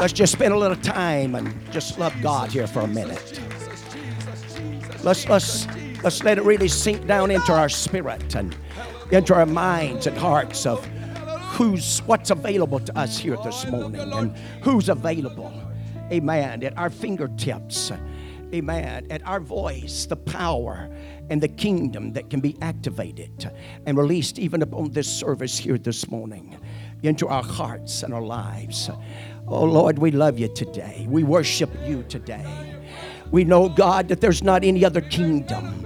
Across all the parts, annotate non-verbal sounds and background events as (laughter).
Let's just spend a little time and just love God here for a minute. Let's let's let's let it really sink down into our spirit and into our minds and hearts of who's what's available to us here this morning and who's available. Amen. At our fingertips. Amen. At our voice, the power and the kingdom that can be activated and released even upon this service here this morning into our hearts and our lives. Oh Lord, we love you today. We worship you today. We know, God, that there's not any other kingdom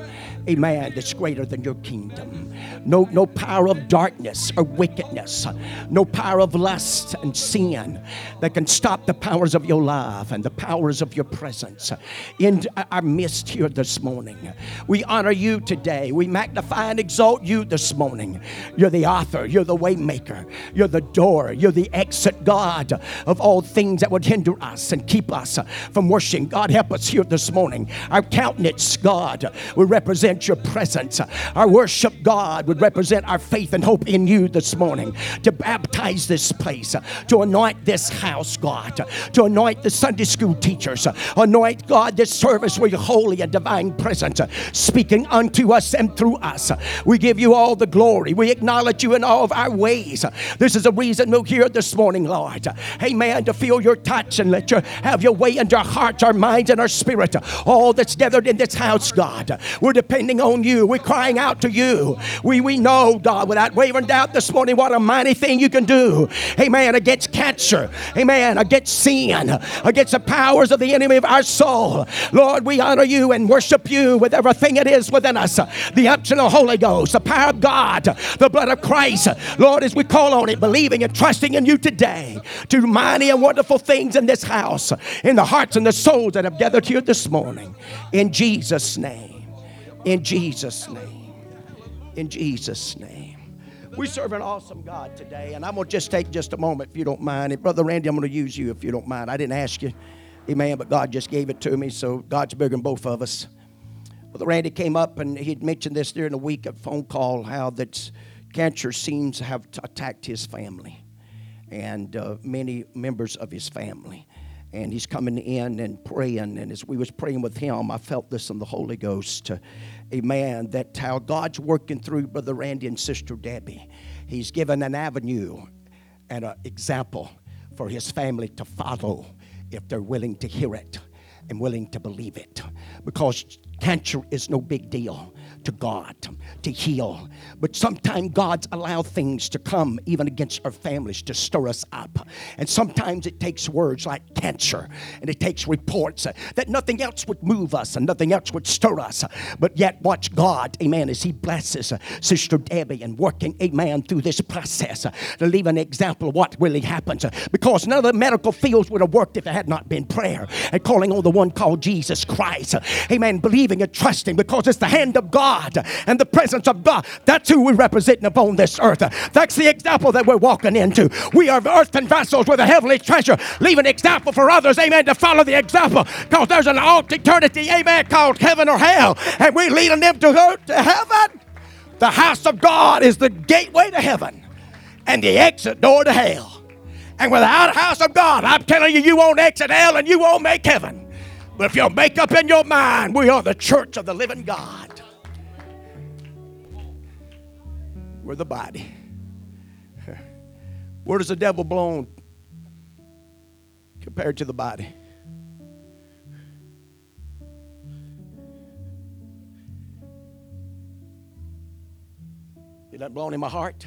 amen, that's greater than your kingdom. No, no power of darkness or wickedness, no power of lust and sin that can stop the powers of your love and the powers of your presence in our midst here this morning. We honor you today. We magnify and exalt you this morning. You're the author, you're the waymaker, you're the door, you're the exit, God, of all things that would hinder us and keep us from worshiping. God, help us here this morning. Our countenance, God, we represent represent your presence. Our worship, God, would represent our faith and hope in you this morning to baptize this place, to anoint this house, God, to anoint the Sunday school teachers, anoint, God, this service with your holy and divine presence, speaking unto us and through us. We give you all the glory. We acknowledge you in all of our ways. This is a reason we're here this morning, Lord. Amen. To feel your touch and let you have your way into our hearts, our minds, and our spirit. All that's gathered in this house, God. We're depending depending on you. We're crying out to you. We, we know, God, without wavering doubt this morning, what a mighty thing you can do. Amen. Against cancer. Amen. Against sin. Against the powers of the enemy of our soul. Lord, we honor you and worship you with everything it is within us. The unction of the Holy Ghost, the power of God, the blood of Christ. Lord, as we call on it, believing and trusting in you today to do mighty and wonderful things in this house, in the hearts and the souls that have gathered here this morning. In Jesus' name. In Jesus' name. In Jesus' name. We serve an awesome God today, and I'm going to just take just a moment, if you don't mind. And Brother Randy, I'm going to use you if you don't mind. I didn't ask you, amen, but God just gave it to me, so God's bigger than both of us. Brother Randy came up, and he'd mentioned this during the week, a phone call, how that cancer seems to have attacked his family and uh, many members of his family and he's coming in and praying. And as we was praying with him, I felt this in the Holy Ghost. Uh, amen. That how God's working through Brother Randy and Sister Debbie. He's given an avenue and an example for his family to follow if they're willing to hear it and willing to believe it. Because cancer is no big deal to God to heal. But sometimes God's allow things to come even against our families to stir us up. And sometimes it takes words like cancer and it takes reports that nothing else would move us and nothing else would stir us. But yet watch God, amen, as He blesses uh, Sister Debbie and working, amen, through this process uh, to leave an example of what really happens. Because none of the medical fields would have worked if it had not been prayer and calling on the one called Jesus Christ. Amen. Believing and trusting because it's the hand of God God and the presence of God. That's who we're representing upon this earth. That's the example that we're walking into. We are earthen vessels with a heavenly treasure. Leave an example for others, amen, to follow the example. Because there's an alt eternity, amen, called heaven or hell. And we're leading them to, go to heaven. The house of God is the gateway to heaven and the exit door to hell. And without a house of God, I'm telling you, you won't exit hell and you won't make heaven. But if you'll make up in your mind, we are the church of the living God. We're the body. Where does the devil belong compared to the body? It doesn't belong in my heart.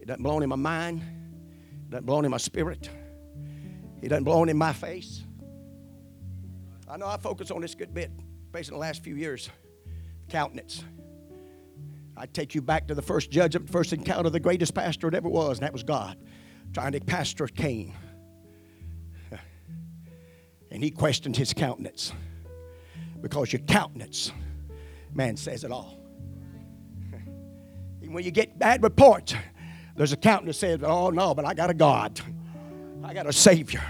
It doesn't belong in my mind. It doesn't belong in my spirit. It doesn't belong in my face. I know I focus on this good bit, based on the last few years. Countenance. I take you back to the first judgment, first encounter the greatest pastor it ever was, and that was God trying to pastor Cain. And he questioned his countenance because your countenance, man, says it all. And when you get bad reports, there's a countenance that says, Oh, no, but I got a God, I got a Savior.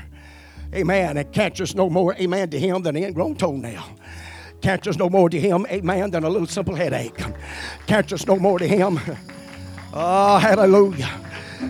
Amen. And cancer's no more, amen, to him than an ingrown toenail. Cancer's no more to him, amen, than a little simple headache. Cancer's no more to him. Oh, (laughs) hallelujah.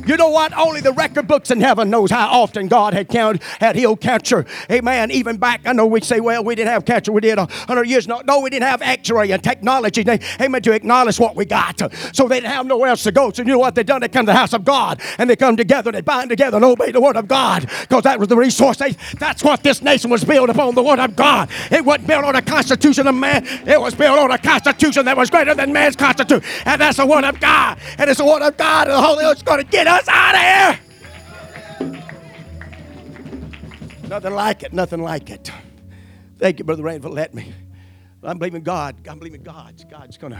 You know what? Only the record books in heaven knows how often God had counted, had healed cancer. Amen. Even back, I know we say, well, we didn't have cancer. We did a hundred years. No, no, we didn't have X-ray and technology. Amen. To acknowledge what we got, so they didn't have nowhere else to go. So you know what they done? They come to the house of God and they come together. They bind together and obey the word of God because that was the resource. That's what this nation was built upon. The word of God. It wasn't built on a constitution of man. It was built on a constitution that was greater than man's constitution, and that's the word of God. And it's the word of God, and the Holy Ghost going to get us out of here. Nothing like it. Nothing like it. Thank you, Brother Randy, for letting me. I'm believing God. I'm believing God. God's to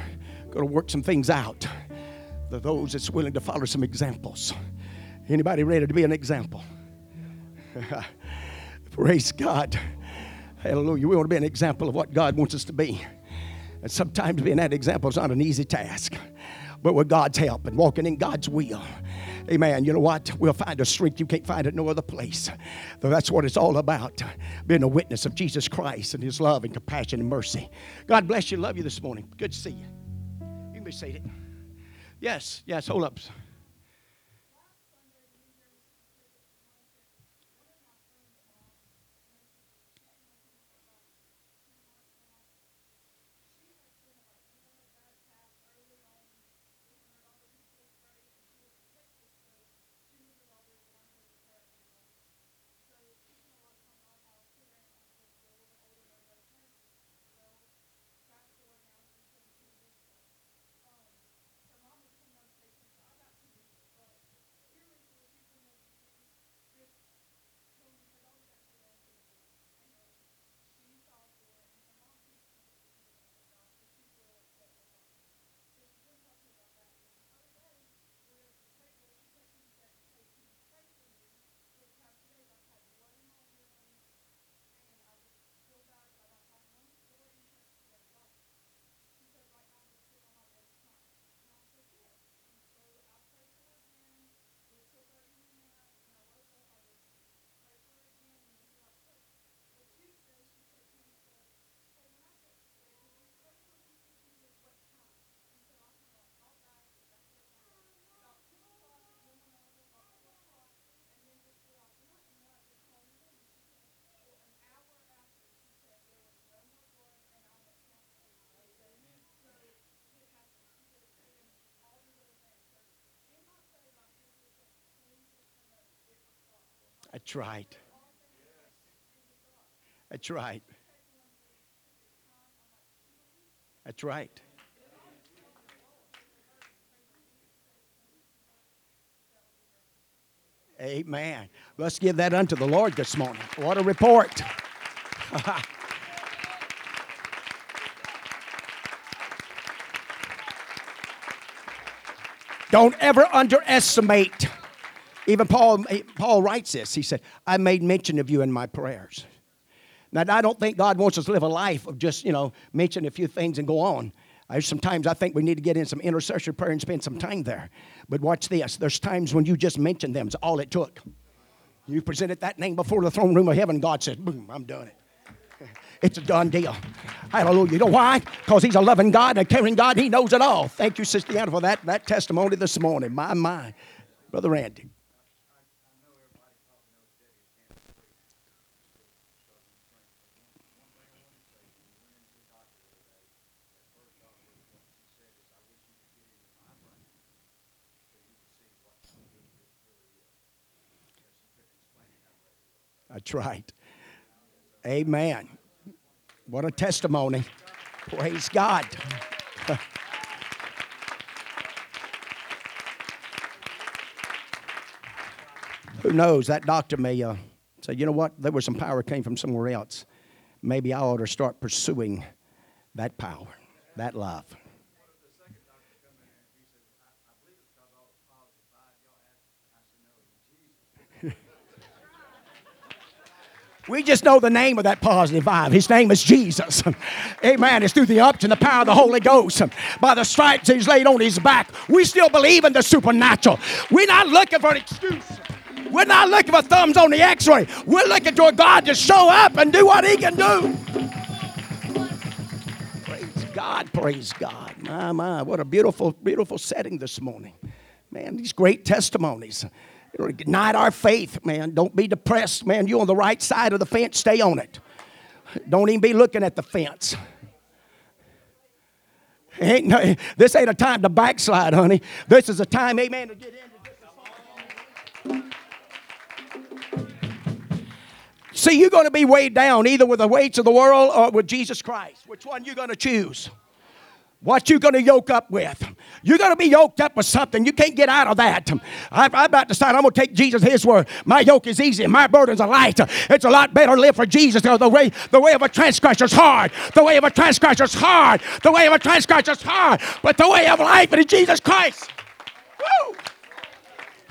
going to work some things out. For those that's willing to follow some examples. Anybody ready to be an example? (laughs) Praise God. Hallelujah. We want to be an example of what God wants us to be. And sometimes being that example is not an easy task. But with God's help and walking in God's will, amen. You know what? We'll find a strength you can't find it no other place. So that's what it's all about being a witness of Jesus Christ and His love and compassion and mercy. God bless you. Love you this morning. Good to see you. You can be seated. Yes, yes, hold up. That's right. That's right. That's right. Amen. Let's give that unto the Lord this morning. What a report. (laughs) Don't ever underestimate even Paul, Paul writes this. He said, I made mention of you in my prayers. Now, I don't think God wants us to live a life of just, you know, mention a few things and go on. Sometimes I think we need to get in some intercessory prayer and spend some time there. But watch this. There's times when you just mention them. It's all it took. You presented that name before the throne room of heaven. God said, boom, I'm done it. (laughs) It's a done deal. Hallelujah. You know why? Because He's a loving God and a caring God. He knows it all. Thank you, Sister Anna, for that, that testimony this morning. My, my. Brother Randy. That's right. Amen. What a testimony. Praise God. Who knows? That doctor may uh, say, you know what? There was some power came from somewhere else. Maybe I ought to start pursuing that power, that love. We just know the name of that positive vibe. His name is Jesus. Amen. It's through the ups and the power of the Holy Ghost. By the stripes he's laid on his back. We still believe in the supernatural. We're not looking for an excuse. We're not looking for thumbs on the x ray. We're looking for God to show up and do what he can do. Praise God. Praise God. My, my. What a beautiful, beautiful setting this morning. Man, these great testimonies. Ignite our faith, man. Don't be depressed, man. You're on the right side of the fence, stay on it. Don't even be looking at the fence. Ain't no, this ain't a time to backslide, honey. This is a time, amen, to get into. This. See, you're going to be weighed down either with the weights of the world or with Jesus Christ. Which one you going to choose? What you going to yoke up with? You're going to be yoked up with something. You can't get out of that. I, I'm about to decide I'm going to take Jesus His word. My yoke is easy my burdens are light. It's a lot better to live for Jesus. The way, the way of a transgressor is hard. The way of a transgressor is hard. The way of a transgressor is hard. But the way of life is Jesus Christ. Woo!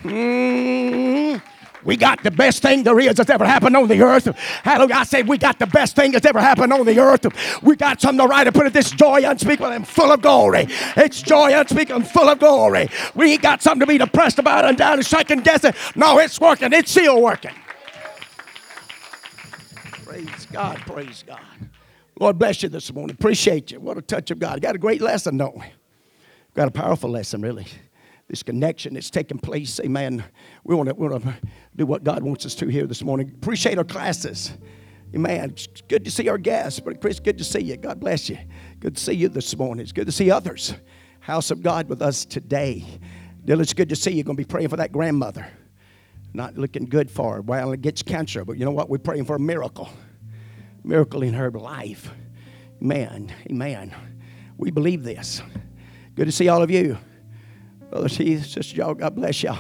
Mm. We got the best thing there is that's ever happened on the earth. Hallelujah. I said we got the best thing that's ever happened on the earth. We got something to write and put it this joy unspeakable and full of glory. It's joy unspeakable and full of glory. We ain't got something to be depressed about and down and second guessing. No, it's working. It's still working. Praise God. Praise God. Lord bless you this morning. Appreciate you. What a touch of God. Got a great lesson, don't we? Got a powerful lesson, really this connection that's taking place. Amen. We want to, we want to do what God wants us to here this morning. Appreciate our classes. Amen. It's good to see our guests. But Chris, good to see you. God bless you. Good to see you this morning. It's good to see others. House of God with us today. Dylan, it's good to see you. Going to be praying for that grandmother. Not looking good for her. Well, it gets cancer, but you know what? We're praying for a miracle. Miracle in her life. Man, amen. We believe this. Good to see all of you. Brother Keith, Sister Joe, God bless y'all.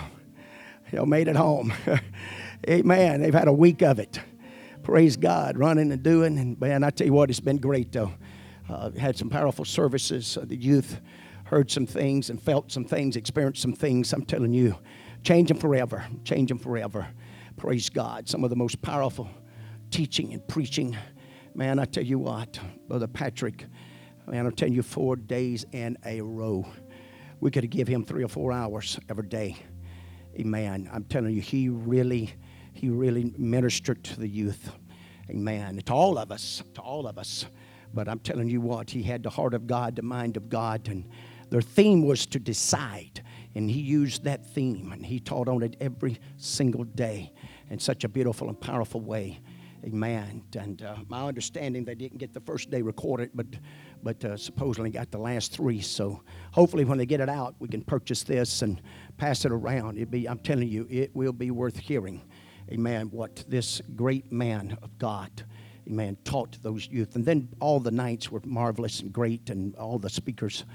Y'all made it home. (laughs) Amen. They've had a week of it. Praise God, running and doing. And man, I tell you what, it's been great though. Uh, had some powerful services. Uh, the youth heard some things and felt some things, experienced some things. I'm telling you, change them forever. Change them forever. Praise God. Some of the most powerful teaching and preaching. Man, I tell you what, Brother Patrick, man, I'm telling you, four days in a row we could give him three or four hours every day. Amen. I'm telling you, he really, he really ministered to the youth. Amen. To all of us, to all of us. But I'm telling you what, he had the heart of God, the mind of God, and their theme was to decide. And he used that theme and he taught on it every single day in such a beautiful and powerful way. Amen. And uh, my understanding, they didn't get the first day recorded, but but uh, supposedly got the last three. So hopefully, when they get it out, we can purchase this and pass it around. It be, I'm telling you, it will be worth hearing. Amen. What this great man of God, amen, taught those youth. And then all the nights were marvelous and great, and all the speakers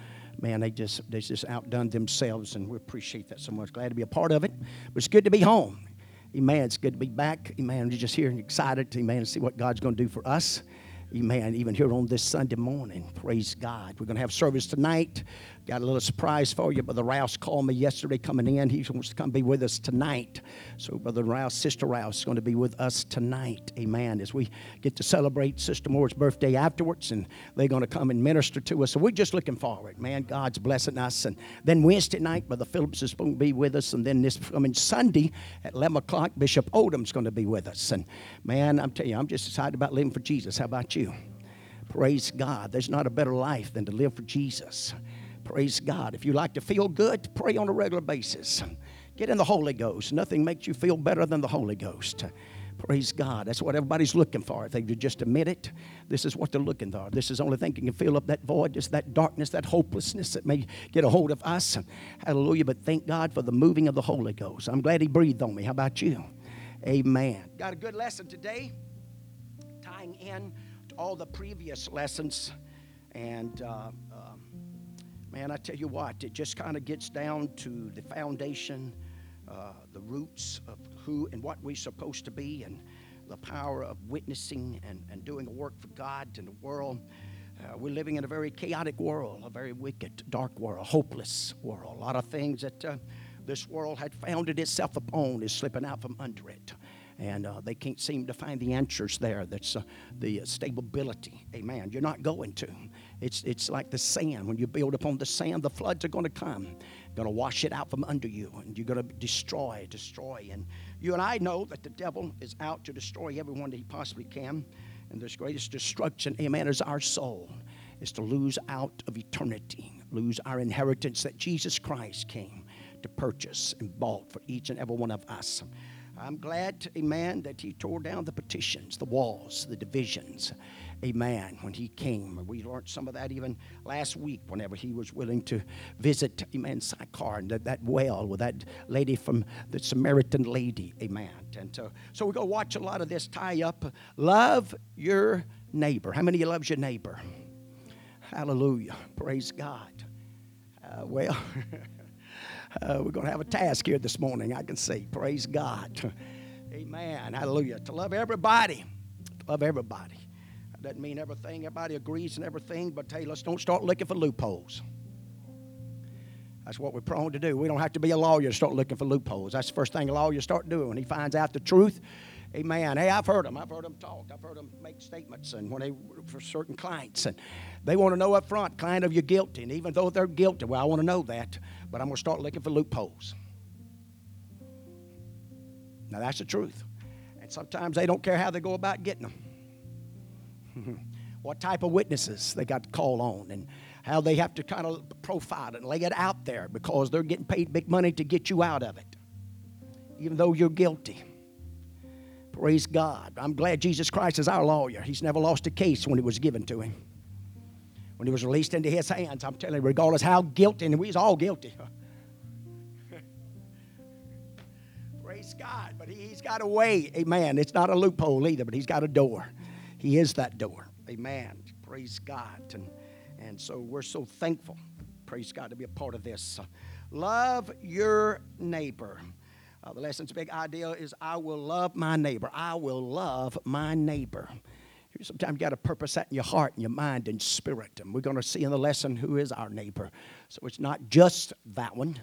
man, they just they just outdone themselves, and we appreciate that so much. Glad to be a part of it. But it's good to be home. Amen. It's good to be back. Amen. You're just here and excited, amen, to see what God's going to do for us. Amen. Even here on this Sunday morning. Praise God. We're going to have service tonight. Got a little surprise for you. Brother Rouse called me yesterday coming in. He wants to come be with us tonight. So, Brother Rouse, Sister Rouse is going to be with us tonight. Amen. As we get to celebrate Sister Moore's birthday afterwards, and they're going to come and minister to us. So, we're just looking forward. Man, God's blessing us. And then Wednesday night, Brother Phillips is going to be with us. And then this coming Sunday at 11 o'clock, Bishop Odom's going to be with us. And man, I'm telling you, I'm just excited about living for Jesus. How about you? Praise God. There's not a better life than to live for Jesus. Praise God. If you like to feel good, pray on a regular basis. Get in the Holy Ghost. Nothing makes you feel better than the Holy Ghost. Praise God. That's what everybody's looking for. If they just admit it, this is what they're looking for. This is the only thing that can fill up that void, just that darkness, that hopelessness that may get a hold of us. Hallelujah. But thank God for the moving of the Holy Ghost. I'm glad He breathed on me. How about you? Amen. Got a good lesson today, tying in to all the previous lessons. And uh, man, I tell you what, it just kind of gets down to the foundation, uh, the roots of who and what we're supposed to be, and the power of witnessing and, and doing a work for God in the world. Uh, we're living in a very chaotic world, a very wicked, dark world, a hopeless world. A lot of things that uh, this world had founded itself upon is slipping out from under it and uh, they can't seem to find the answers there. That's uh, the stability. Amen. You're not going to. It's it's like the sand. When you build upon the sand, the floods are going to come, going to wash it out from under you, and you're going to destroy, destroy. And you and I know that the devil is out to destroy everyone that he possibly can. And this greatest destruction, amen, is our soul, is to lose out of eternity, lose our inheritance that Jesus Christ came to purchase and bought for each and every one of us. I'm glad, amen, that he tore down the petitions, the walls, the divisions. Amen. When he came, we learned some of that even last week whenever he was willing to visit, amen, Sychar and that, that well with that lady from the Samaritan lady. Amen. And so, so we're going to watch a lot of this tie up. Love your neighbor. How many of you loves your neighbor? Hallelujah. Praise God. Uh, well, (laughs) uh, we're going to have a task here this morning, I can see. Praise God. (laughs) Amen. Hallelujah. To love everybody. To love everybody. Doesn't mean everything, everybody agrees and everything, but hey, let's don't start looking for loopholes. That's what we're prone to do. We don't have to be a lawyer to start looking for loopholes. That's the first thing a lawyer start doing. When he finds out the truth, Amen. Hey, I've heard them. I've heard them talk. I've heard them make statements, and when they for certain clients, and they want to know up front, client, of you're guilty, and even though they're guilty, well, I want to know that, but I'm going to start looking for loopholes. Now that's the truth, and sometimes they don't care how they go about getting them. (laughs) what type of witnesses they got to call on, and how they have to kind of profile it and lay it out there because they're getting paid big money to get you out of it, even though you're guilty. Praise God. I'm glad Jesus Christ is our lawyer. He's never lost a case when it was given to him. When he was released into his hands, I'm telling you, regardless how guilty, and we's all guilty. (laughs) Praise God. But he's got a way. Amen. It's not a loophole either, but he's got a door. He is that door. Amen. Praise God. And, and so we're so thankful, praise God, to be a part of this. Love your neighbor. Uh, the lesson's big idea is I will love my neighbor. I will love my neighbor. Sometimes you got to purpose that in your heart and your mind and spirit. And we're going to see in the lesson who is our neighbor. So it's not just that one.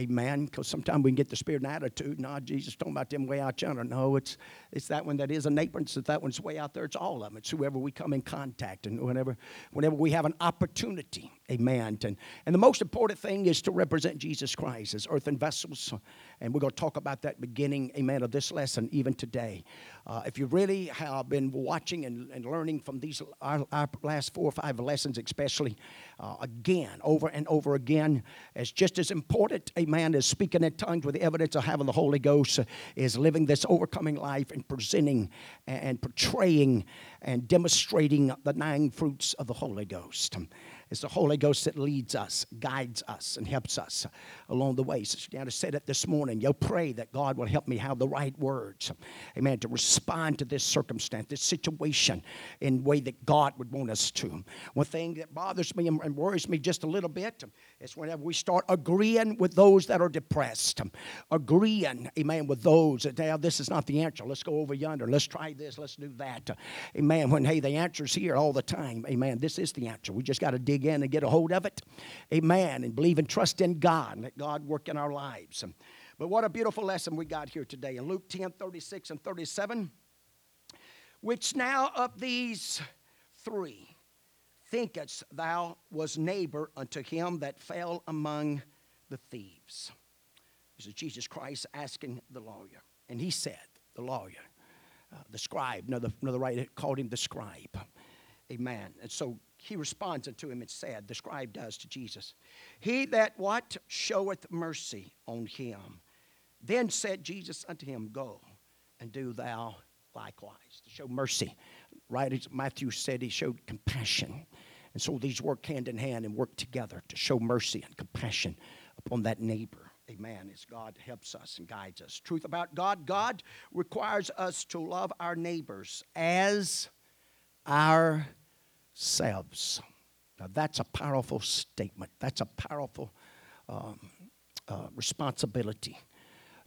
Amen. Because sometimes we can get the spirit and attitude. No, Jesus talking about them way out yonder. No, it's it's that one that is a neighbor. It's that one's way out there. It's all of them. It's whoever we come in contact and whenever whenever we have an opportunity. Amen. And, and the most important thing is to represent Jesus Christ as earthen vessels. And we're going to talk about that beginning, amen, of this lesson even today. Uh, if you really have been watching and, and learning from these our, our, last four or five lessons, especially uh, again, over and over again, it's just as important, amen, as speaking in tongues with the evidence of having the Holy Ghost, uh, is living this overcoming life and presenting and, and portraying and demonstrating the nine fruits of the Holy Ghost. It's the Holy Ghost that leads us, guides us, and helps us along the way. Sister Deanna said it this morning. You'll pray that God will help me have the right words, amen, to respond to this circumstance, this situation in way that God would want us to. One thing that bothers me and worries me just a little bit is whenever we start agreeing with those that are depressed, agreeing, amen, with those that, now this is not the answer. Let's go over yonder. Let's try this. Let's do that. Amen. When, hey, the answer's here all the time. Amen. This is the answer. We just got to dig and get a hold of it. Amen. And believe and trust in God and let God work in our lives. But what a beautiful lesson we got here today. In Luke 10 36 and 37, which now of these three thinkest thou was neighbor unto him that fell among the thieves? This is Jesus Christ asking the lawyer. And he said, the lawyer, uh, the scribe, another, another writer called him the scribe. Amen. And so he responds unto him, it's sad, the scribe does to Jesus. He that what? Showeth mercy on him. Then said Jesus unto him, Go and do thou likewise. To show mercy. Right as Matthew said, he showed compassion. And so these work hand in hand and work together to show mercy and compassion upon that neighbor. Amen. As God helps us and guides us. Truth about God God requires us to love our neighbors as our selves. Now, that's a powerful statement. That's a powerful um, uh, responsibility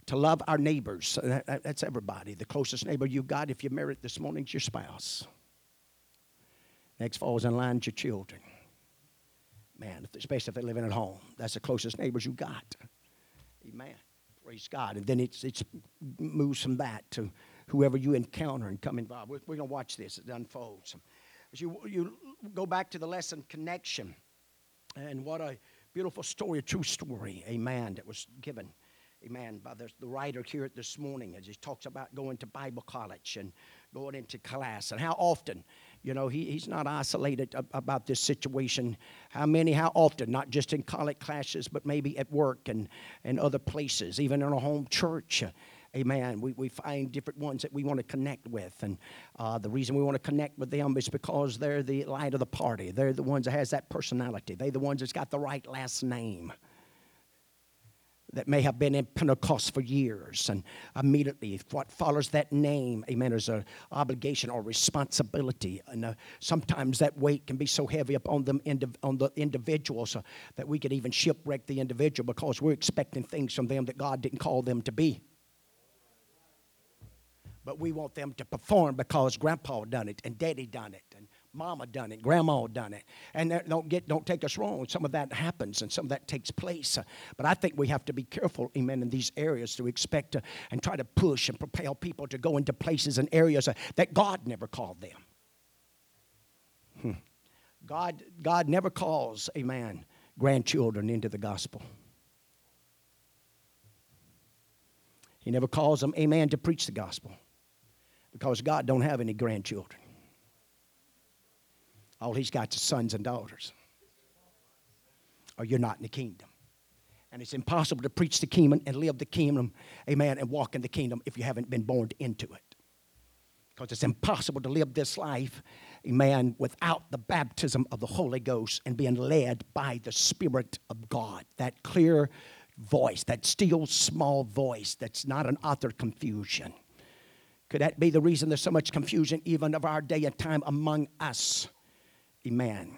to love our neighbors. That, that's everybody. The closest neighbor you've got, if you're married this morning, is your spouse. Next falls in line your children. Man, especially if they're living at home. That's the closest neighbors you got. Amen. Praise God. And then it's, it's moves from that to whoever you encounter and come involved. We're, we're going to watch this. It unfolds. As you, you go back to the lesson connection, and what a beautiful story, a true story, amen, that was given, amen, by the, the writer here this morning as he talks about going to Bible college and going into class and how often You know, he, he's not isolated about this situation. How many, how often, not just in college classes, but maybe at work and, and other places, even in a home church. Amen. We, we find different ones that we want to connect with. And uh, the reason we want to connect with them is because they're the light of the party. They're the ones that has that personality. They're the ones that's got the right last name that may have been in Pentecost for years. And immediately, what follows that name, amen, is an obligation or responsibility. And uh, sometimes that weight can be so heavy upon them on the individuals uh, that we could even shipwreck the individual because we're expecting things from them that God didn't call them to be. But we want them to perform because grandpa done it and daddy done it and Mama done it, Grandma done it, and don't get don't take us wrong. Some of that happens, and some of that takes place. But I think we have to be careful, amen, in these areas to expect and try to push and propel people to go into places and areas that God never called them. Hmm. God, God never calls, amen, grandchildren into the gospel. He never calls them, amen, to preach the gospel because God don't have any grandchildren. All he's got is sons and daughters. Or you're not in the kingdom. And it's impossible to preach the kingdom and live the kingdom, amen, and walk in the kingdom if you haven't been born into it. Because it's impossible to live this life, amen, without the baptism of the Holy Ghost and being led by the Spirit of God. That clear voice, that still small voice that's not an author confusion. Could that be the reason there's so much confusion even of our day and time among us? Amen.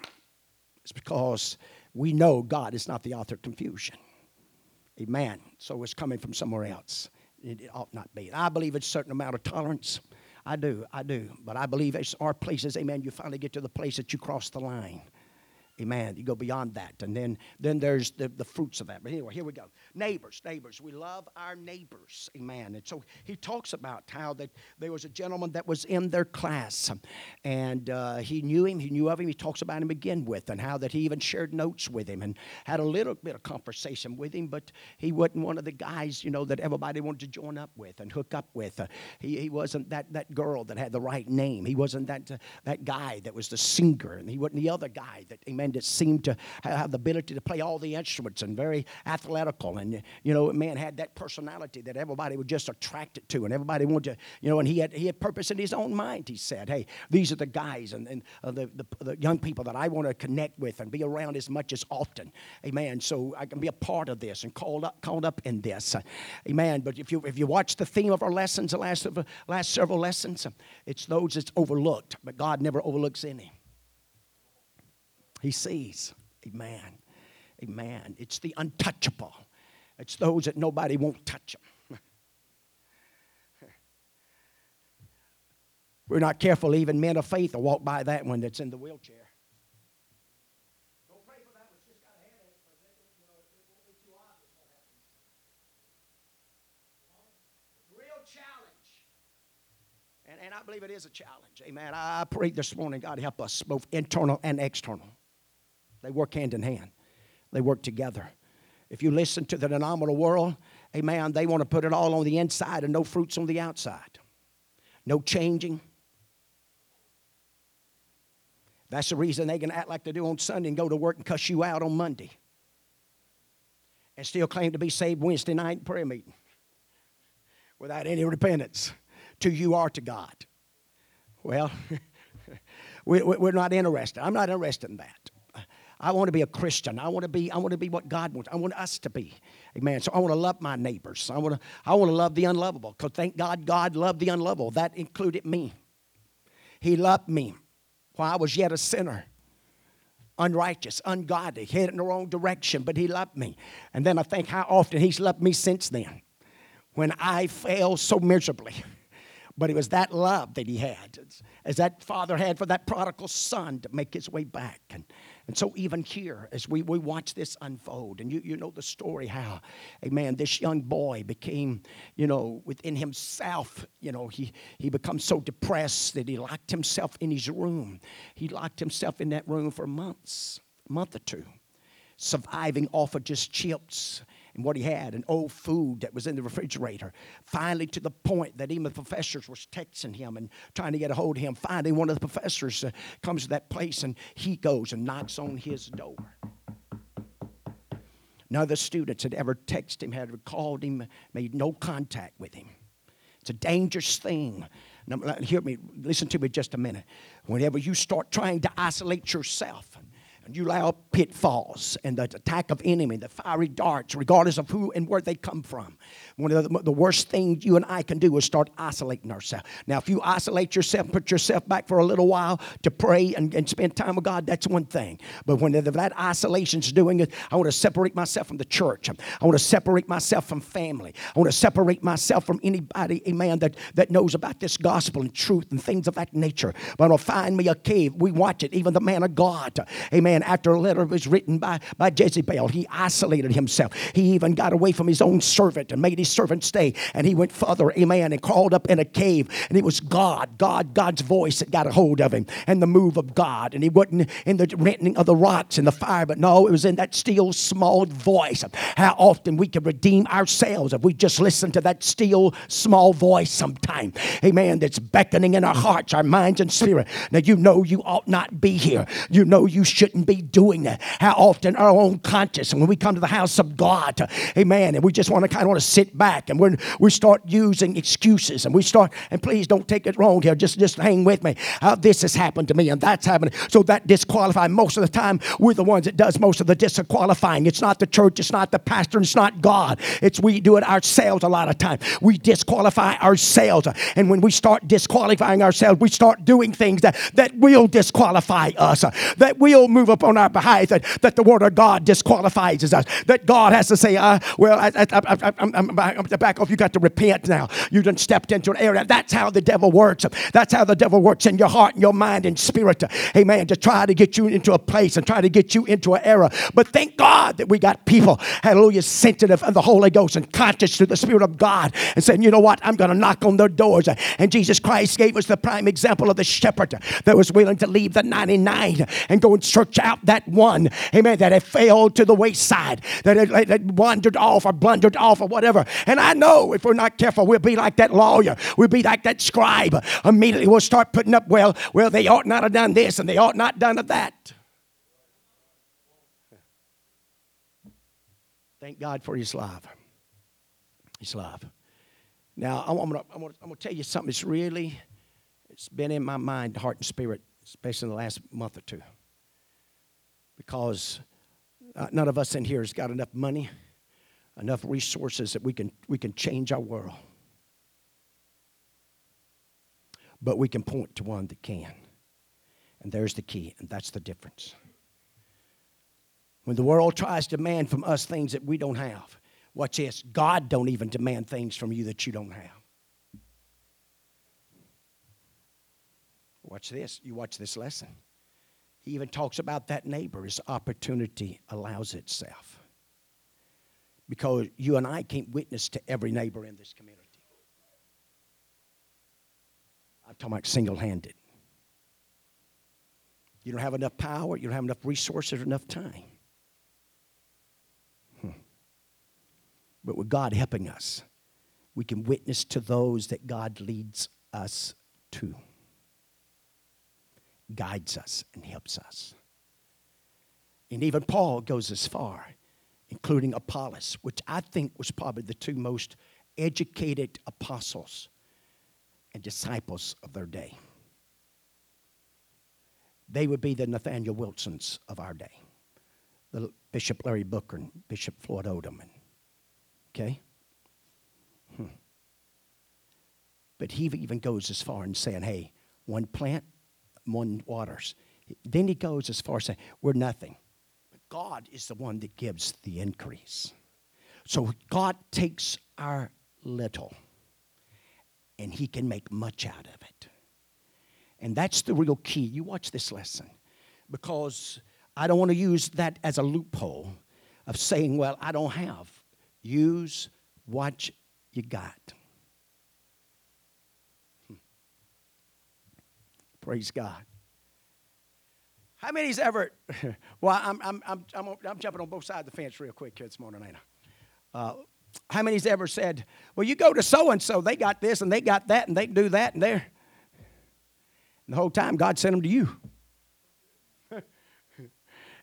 It's because we know God is not the author of confusion. Amen. So it's coming from somewhere else. It, it ought not be. I believe it's a certain amount of tolerance. I do, I do. But I believe there are places, amen, you finally get to the place that you cross the line. Amen. You go beyond that. And then, then there's the, the fruits of that. But anyway, here we go. Neighbors, neighbors. We love our neighbors. Amen. And so he talks about how that there was a gentleman that was in their class. And uh, he knew him. He knew of him. He talks about him again with. And how that he even shared notes with him and had a little bit of conversation with him. But he wasn't one of the guys, you know, that everybody wanted to join up with and hook up with. Uh, he, he wasn't that, that girl that had the right name. He wasn't that, uh, that guy that was the singer. And he wasn't the other guy that, amen, that seemed to have the ability to play all the instruments and very athletical. And, you know, a man had that personality that everybody was just attracted to and everybody wanted to, you know, and he had, he had purpose in his own mind. He said, hey, these are the guys and, and uh, the, the, the young people that I want to connect with and be around as much as often. Amen. So I can be a part of this and called up, called up in this. Amen. But if you, if you watch the theme of our lessons, the last, last several lessons, it's those that's overlooked, but God never overlooks any. He sees. Amen. Amen. It's the untouchable. It's those that nobody won't touch them. (laughs) We're not careful, even men of faith will walk by that one that's in the wheelchair. Don't pray for that one. She's got a headache, but then, you know, it won't be too obvious what happens. Real challenge. And, and I believe it is a challenge. Amen. I pray this morning, God help us, both internal and external. They work hand in hand, they work together. If you listen to the phenomenal world, amen, they want to put it all on the inside and no fruits on the outside. No changing. That's the reason they can act like they do on Sunday and go to work and cuss you out on Monday. And still claim to be saved Wednesday night prayer meeting without any repentance to you or to God. Well, (laughs) we're not interested. I'm not interested in that. I want to be a Christian. I want to be, I want to be what God wants. I want us to be. Amen. So I want to love my neighbors. I want to, I want to love the unlovable. Because thank God God loved the unlovable. That included me. He loved me while I was yet a sinner. Unrighteous, ungodly, headed in the wrong direction, but he loved me. And then I think how often he's loved me since then. When I failed so miserably. But it was that love that he had, as that father had for that prodigal son to make his way back. And, and so, even here, as we, we watch this unfold, and you, you know the story how, amen, this young boy became, you know, within himself, you know, he, he becomes so depressed that he locked himself in his room. He locked himself in that room for months, month or two, surviving off of just chips and what he had and old food that was in the refrigerator. Finally, to the point that even the professors was texting him and trying to get a hold of him. Finally, one of the professors uh, comes to that place and he goes and knocks on his door. None of the students had ever texted him, had called him, made no contact with him. It's a dangerous thing. Now, hear me, listen to me just a minute. Whenever you start trying to isolate yourself, you allow pitfalls and the attack of enemy, the fiery darts, regardless of who and where they come from. One of the, the, worst things you and I can do is start isolating ourselves. Now, if you isolate yourself, put yourself back for a little while to pray and, and spend time with God, that's one thing. But when that isolation's doing it, I want to separate myself from the church. I want to separate myself from family. I want to separate myself from anybody, amen, that, that knows about this gospel and truth and things of that nature. But I'll find me a cave. We watch it, even the man of God, amen man, after a letter was written by, by Jezebel, he isolated himself. He even got away from his own servant and made his servant stay. And he went further, amen, and crawled up in a cave. And it was God, God, God's voice that got a hold of him and the move of God. And he wasn't in the renting of the rocks and the fire, but no, it was in that still small voice. How often we can redeem ourselves if we just listen to that still small voice sometime. Amen. That's beckoning in our hearts, our minds, and spirit. Now you know you ought not be here. You know you shouldn't be doing that. How often our own conscience, and when we come to the house of God, amen, and we just want to kind of want to sit back and we we start using excuses and we start, and please don't take it wrong here, just, just hang with me. Uh, this has happened to me and that's happening. So that disqualify most of the time, we're the ones that does most of the disqualifying. It's not the church, it's not the pastor, it's not God. It's we do it ourselves a lot of time. We disqualify ourselves. And when we start disqualifying ourselves, we start doing things that, that will disqualify us, that will move up on our behalf that, that the word of God disqualifies us. That God has to say, uh, well, I, I, I, I'm, I'm, I'm back off. You got to repent now. You done stepped into an area. That's how the devil works. That's how the devil works in your heart and your mind and spirit. Amen. To try to get you into a place and try to get you into an era. But thank God that we got people, hallelujah, sensitive of the Holy Ghost and conscious to the Spirit of God and saying, you know what, I'm going to knock on their doors. And Jesus Christ gave us the prime example of the shepherd that was willing to leave the 99 and go and search that one, amen, that had failed to the wayside, that had, wandered off or blundered off or whatever. And I know if we're not careful, we'll be like that lawyer, we'll be like that scribe. Immediately we'll start putting up, well, well, they ought not have done this and they ought not done that. Thank God for his love. His love. Now, I'm going to I'm I'm to tell you something that's really, it's been in my mind, heart, and spirit, especially in the last month or two because uh, none of us in here has got enough money, enough resources that we can, we can change our world. But we can point to one that can. And there's the key, and that's the difference. When the world tries to demand from us things that we don't have, watch this God don't even demand things from you that you don't have. Watch this. You watch this lesson. He even talks about that neighbor as opportunity allows itself. Because you and I can't witness to every neighbor in this community. I'm talking about single handed. You don't have enough power, you don't have enough resources, or enough time. Hmm. But with God helping us, we can witness to those that God leads us to guides us and helps us. And even Paul goes as far, including Apollos, which I think was probably the two most educated apostles and disciples of their day. They would be the Nathaniel Wilsons of our day, the Bishop Larry Booker and Bishop Floyd Odom. Okay? Hmm. But he even goes as far in saying, hey, one plant, one waters. Then he goes as far as saying, We're nothing. God is the one that gives the increase. So God takes our little and he can make much out of it. And that's the real key. You watch this lesson because I don't want to use that as a loophole of saying, well, I don't have. Use what you got. Praise God. How many's ever, (laughs) well, I'm, I'm, I'm, I'm, I'm jumping on both sides of the fence real quick here this morning, ain't I? Uh, how many's ever said, Well, you go to so and so, they got this and they got that and they do that and there. And the whole time, God sent them to you. (laughs)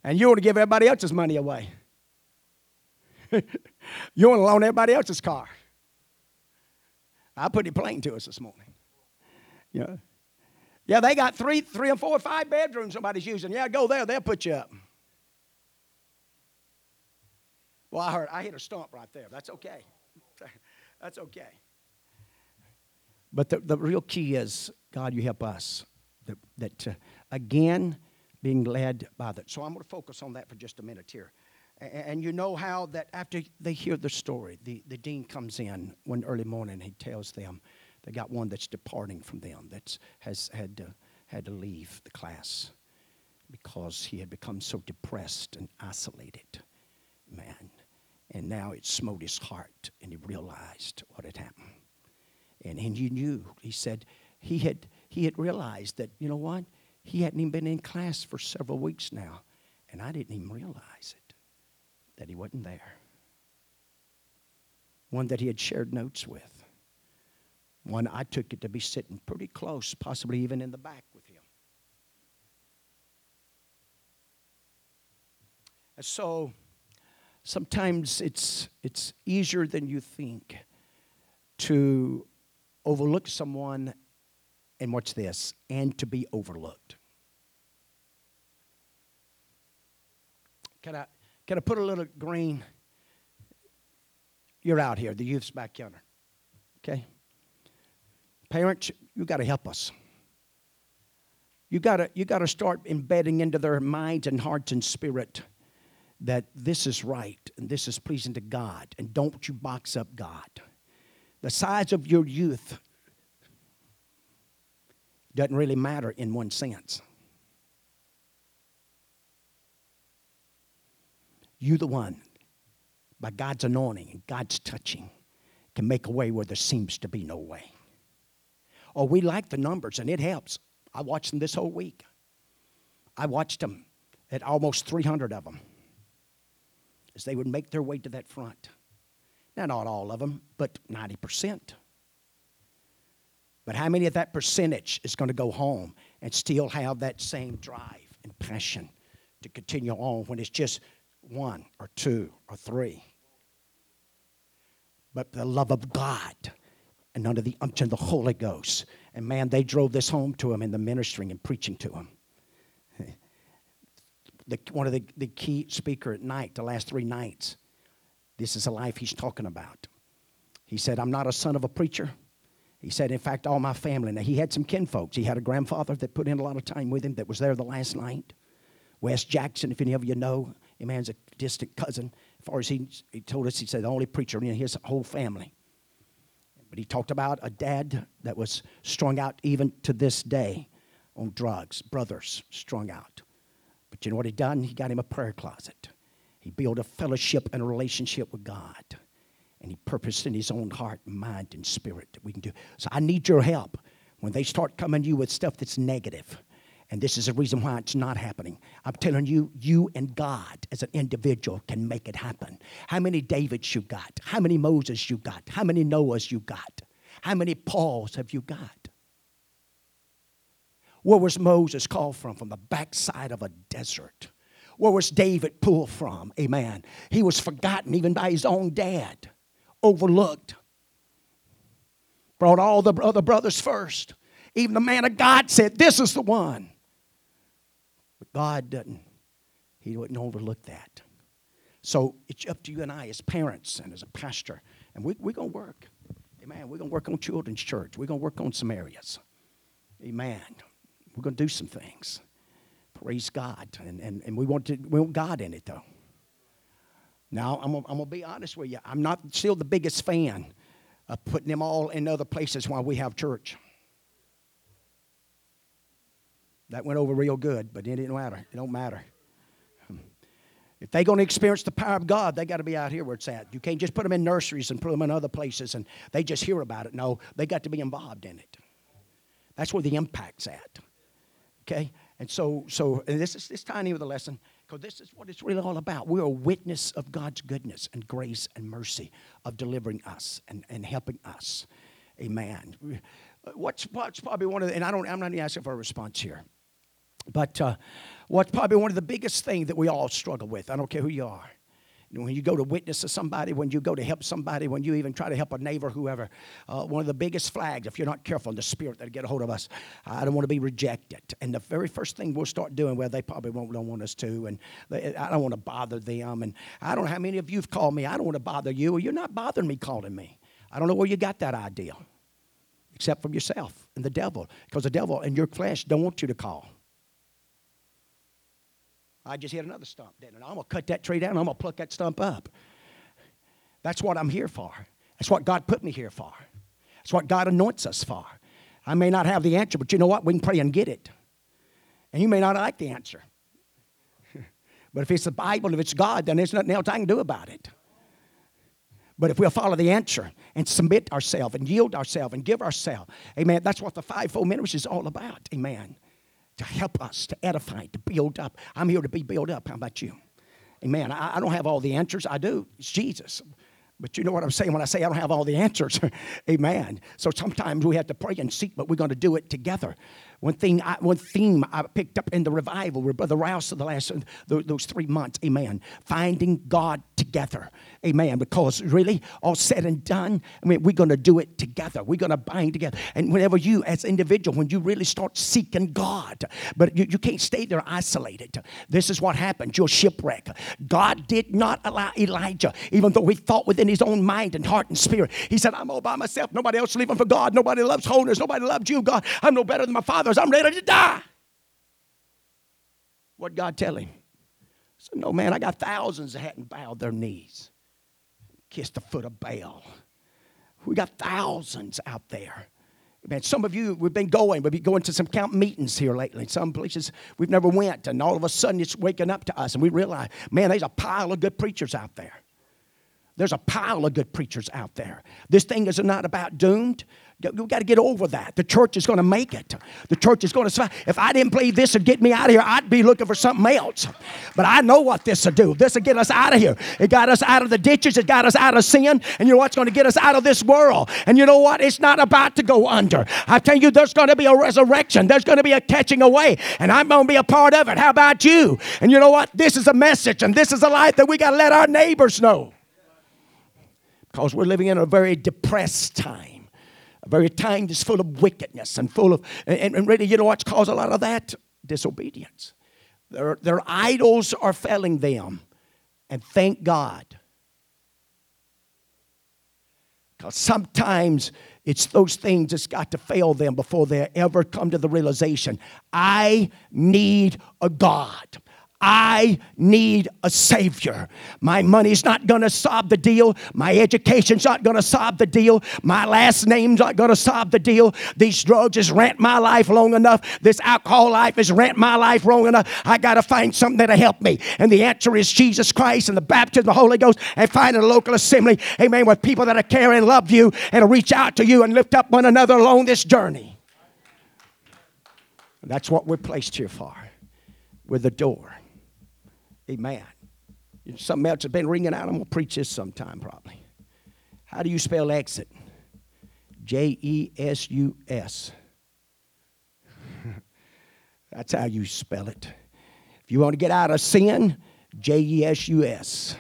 and you want to give everybody else's money away. (laughs) you want to loan everybody else's car. I put it plain to us this morning. Yeah. Yeah, they got three, three or four five bedrooms somebody's using. Yeah, go there, they'll put you up. Well, I heard I hit a stump right there. That's okay. (laughs) That's okay. But the, the real key is God, you help us. That, that uh, again, being led by that. So I'm going to focus on that for just a minute here. And, and you know how that after they hear the story, the, the dean comes in one early morning. He tells them they got one that's departing from them, that has had to, had to leave the class because he had become so depressed and isolated. Man. And now it smote his heart, and he realized what had happened. And, and he knew, he said, he had, he had realized that, you know what? He hadn't even been in class for several weeks now, and I didn't even realize it, that he wasn't there. One that he had shared notes with. One I took it to be sitting pretty close, possibly even in the back with him. And so sometimes it's, it's easier than you think to overlook someone and watch this and to be overlooked. Can i can i put a little green? You're out here the youth's back yonder. Okay parents you got to help us you got to you got to start embedding into their minds and hearts and spirit that this is right and this is pleasing to God, and don't you box up God. The size of your youth doesn't really matter in one sense. You, the one, by God's anointing and God's touching, can make a way where there seems to be no way. Oh, we like the numbers, and it helps. I watched them this whole week. I watched them at almost 300 of them as they would make their way to that front. Now, not all of them, but 90%. But how many of that percentage is going to go home and still have that same drive and passion to continue on when it's just one or two or three? But the love of God and under the unction of the Holy Ghost. And man, they drove this home to him in the ministering and preaching to him the, one of the, the key speaker at night, the last three nights. This is a life he's talking about. He said, I'm not a son of a preacher. He said, in fact, all my family. Now, he had some kinfolks. He had a grandfather that put in a lot of time with him that was there the last night. Wes Jackson, if any of you know, a man's a distant cousin. As far as he, he told us, he said, the only preacher in his whole family. But he talked about a dad that was strung out even to this day on drugs, brothers strung out. But you know what he done? He got him a prayer closet. He built a fellowship and a relationship with God. And he purposed in his own heart, mind, and spirit that we can do. So I need your help when they start coming to you with stuff that's negative. And this is the reason why it's not happening. I'm telling you, you and God as an individual can make it happen. How many Davids you got? How many Moses you got? How many Noahs you got? How many Pauls have you got? Where was Moses called from? From the backside of a desert. Where was David pulled from? Amen. He was forgotten even by his own dad, overlooked. Brought all the other brothers first. Even the man of God said, This is the one. But God doesn't, He wouldn't overlook that. So it's up to you and I as parents and as a pastor. And we, we're going to work. Amen. We're going to work on children's church. We're going to work on some areas. Amen. We're going to do some things. Praise God. And, and, and we, want to, we want God in it, though. Now, I'm, I'm going to be honest with you. I'm not still the biggest fan of putting them all in other places while we have church. That went over real good, but it didn't matter. It don't matter. Um, if they're going to experience the power of God, they got to be out here where it's at. You can't just put them in nurseries and put them in other places and they just hear about it. No, they got to be involved in it. That's where the impact's at. Okay? And so, so and this is this tiny a lesson Because this is what it's really all about. We're a witness of God's goodness and grace and mercy of delivering us and, and helping us. Amen. Uh, what's, what's probably one of the, and I don't, I'm not even asking for a response here, but uh, what's probably one of the biggest things that we all struggle with, I don't care who you are, when you go to witness to somebody, when you go to help somebody, when you even try to help a neighbor, whoever, uh, one of the biggest flags, if you're not careful in the spirit that'll get a hold of us, I don't want to be rejected. And the very first thing we'll start doing, well, they probably won't don't want us to, and they, I don't want to bother them. And I don't know how many of you've called me. I don't want to bother you. Well, you're not bothering me calling me. I don't know where you got that idea, except from yourself and the devil, because the devil and your flesh don't want you to call. I just hit another stump, didn't I? I'm going to cut that tree down. I'm going to pluck that stump up. That's what I'm here for. That's what God put me here for. That's what God anoints us for. I may not have the answer, but you know what? We can pray and get it. And you may not like the answer. (laughs) but if it's the Bible, if it's God, then there's nothing else I can do about it. But if we'll follow the answer and submit ourselves and yield ourselves and give ourselves, amen, that's what the fivefold ministry is all about, amen to help us, to edify, to build up. I'm here to be built up. How about you? Amen. I, I don't have all the answers. I do. It's Jesus. But you know what I'm saying when I say I don't have all the (laughs) answers. Amen. So sometimes we have to pray and seek, but we're going to do it together. One thing, I, one theme I picked up in the revival with Brother Rouse of the last those three months. Amen. Finding God together. Amen. Because really, all said and done, I mean, we're going to do it together. We're going to bind together. And whenever you, as an individual, when you really start seeking God, but you, you can't stay there isolated. This is what happened. Your shipwreck. God did not allow Elijah, even though he thought within his own mind and heart and spirit. He said, I'm all by myself. Nobody else leaving for God. Nobody loves holiness. Nobody loves you, God. I'm no better than my fathers. I'm ready to die. What God tell him? So no man, I got thousands that hadn't bowed their knees, kissed the foot of Baal. We got thousands out there. Man, some of you, we've been going, we've been going to some camp meetings here lately. Some places we've never went, and all of a sudden it's waking up to us, and we realize, man, there's a pile of good preachers out there. There's a pile of good preachers out there. This thing is not about doomed. We've got to get over that. The church is going to make it. The church is going to survive. If I didn't believe this would get me out of here, I'd be looking for something else. But I know what this will do. This will get us out of here. It got us out of the ditches. It got us out of sin. And you know what's going to get us out of this world? And you know what? It's not about to go under. I tell you, there's going to be a resurrection. There's going to be a catching away. And I'm going to be a part of it. How about you? And you know what? This is a message. And this is a life that we got to let our neighbors know. Because we're living in a very depressed time, very time that's full of wickedness and full of, and, and really, you know what's caused a lot of that? Disobedience. Their, their idols are failing them. And thank God. Because sometimes it's those things that's got to fail them before they ever come to the realization I need a God. I need a Savior. My money's not going to solve the deal. My education's not going to solve the deal. My last name's not going to solve the deal. These drugs has rent my life long enough. This alcohol life has rent my life long enough. I got to find something that'll help me. And the answer is Jesus Christ and the baptism of the Holy Ghost and find a local assembly, amen, with people that are care and love you and reach out to you and lift up one another along this journey. That's what we're placed here for with the door. Amen. Something else has been ringing out. I'm going to preach this sometime probably. How do you spell exit? J E S U S. (laughs) That's how you spell it. If you want to get out of sin, J E S U S.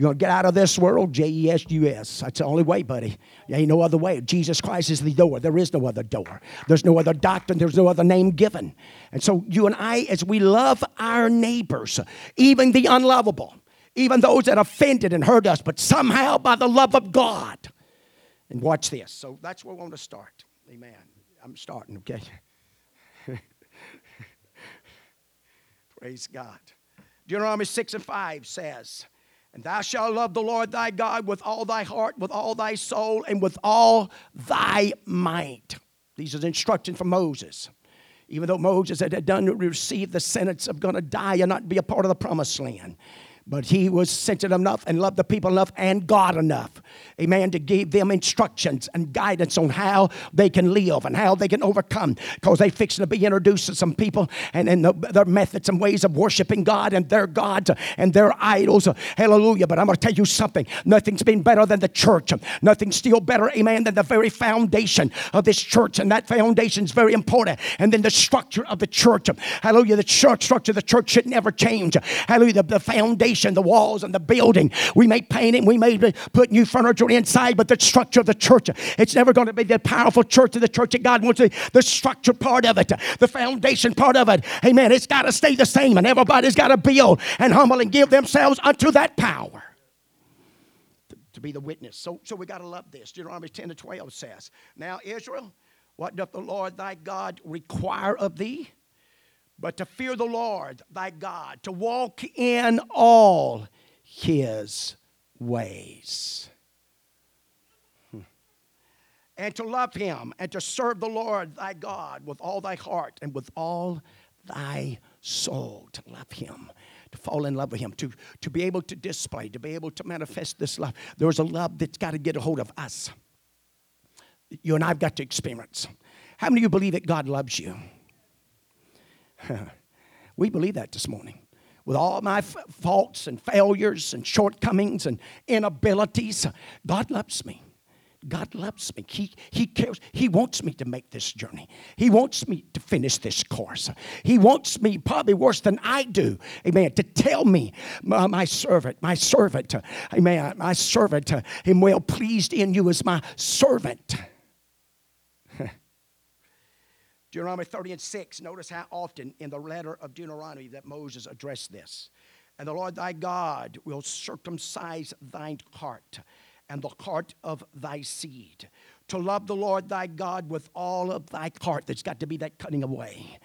You want to get out of this world? J E S U S. That's the only way, buddy. There ain't no other way. Jesus Christ is the door. There is no other door. There's no other doctrine. There's no other name given. And so, you and I, as we love our neighbors, even the unlovable, even those that offended and hurt us, but somehow by the love of God. And watch this. So that's where we want to start. Amen. I'm starting, okay? (laughs) Praise God. Deuteronomy 6 and 5 says, and thou shalt love the Lord thy God with all thy heart, with all thy soul, and with all thy might. These are instructions from Moses. Even though Moses had done receive the sentence of going to die and not be a part of the promised land. But he was sensitive enough and loved the people enough and God enough, amen, to give them instructions and guidance on how they can live and how they can overcome. Because they fixing to be introduced to some people and, and the, their methods and ways of worshiping God and their gods and their idols. Hallelujah. But I'm going to tell you something. Nothing's been better than the church. Nothing's still better, amen, than the very foundation of this church. And that foundation is very important. And then the structure of the church. Hallelujah. The church structure of the church should never change. Hallelujah. The, the foundation, the walls, and the building. We may paint it, we may put new furniture inside, but the structure of the church, it's never going to be the powerful church of the church that God wants to The structure part of it, the foundation part of it. Amen. It's got to stay the same, and everybody's got to build and humble and give themselves unto that power to be the witness. So, so we got to love this. Deuteronomy 10 to 12 says, Now, Israel, what doth the Lord thy God require of thee? But to fear the Lord thy God, to walk in all his ways. Hmm. And to love him and to serve the Lord thy God with all thy heart and with all thy soul. To love him to fall in love with Him, to, to be able to display, to be able to manifest this love. There's a love that's got to get a hold of us. You and I've got to experience. How many of you believe that God loves you? (laughs) we believe that this morning. With all my f- faults and failures and shortcomings and inabilities, God loves me. God loves me. He, he cares. He wants me to make this journey. He wants me to finish this course. He wants me, probably worse than I do, amen, to tell me, my, my servant, my servant, amen, my servant, am well pleased in you as my servant. Deuteronomy 30 and 6, notice how often in the letter of Deuteronomy that Moses addressed this. And the Lord thy God will circumcise thine heart and the heart of thy seed. To love the Lord thy God with all of thy heart. There's got to be that cutting away.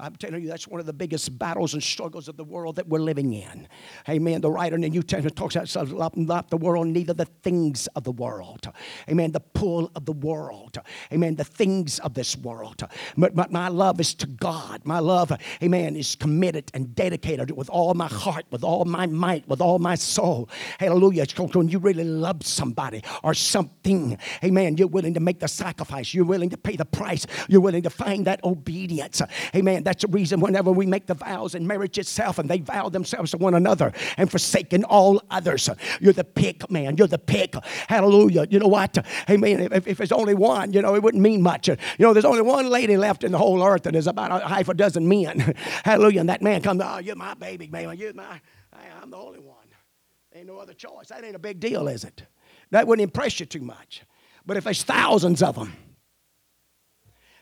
I'm telling you, that's one of the biggest battles and struggles of the world that we're living in. Amen. The writer in the New Testament talks about not the world, neither the things of the world. Amen. The pull of the world. Amen. The things of this world. But, but my love is to God. My love, amen, is committed and dedicated with all my heart, with all my might, with all my soul. Hallelujah. When you really love somebody or something. Amen. You're willing to make the sacrifice. You're willing to pay the price. You're willing to find that obedience. Amen that's the reason whenever we make the vows in marriage itself and they vow themselves to one another and forsaken all others. You're the pick, man. You're the pick. Hallelujah. You know what? Hey, man, if, if there's only one, you know, it wouldn't mean much. You know, there's only one lady left in the whole earth and there's about a half a dozen men. (laughs) Hallelujah. And that man comes, oh, you're my baby, man. You're my, I'm the only one. Ain't no other choice. That ain't a big deal, is it? That wouldn't impress you too much. But if there's thousands of them,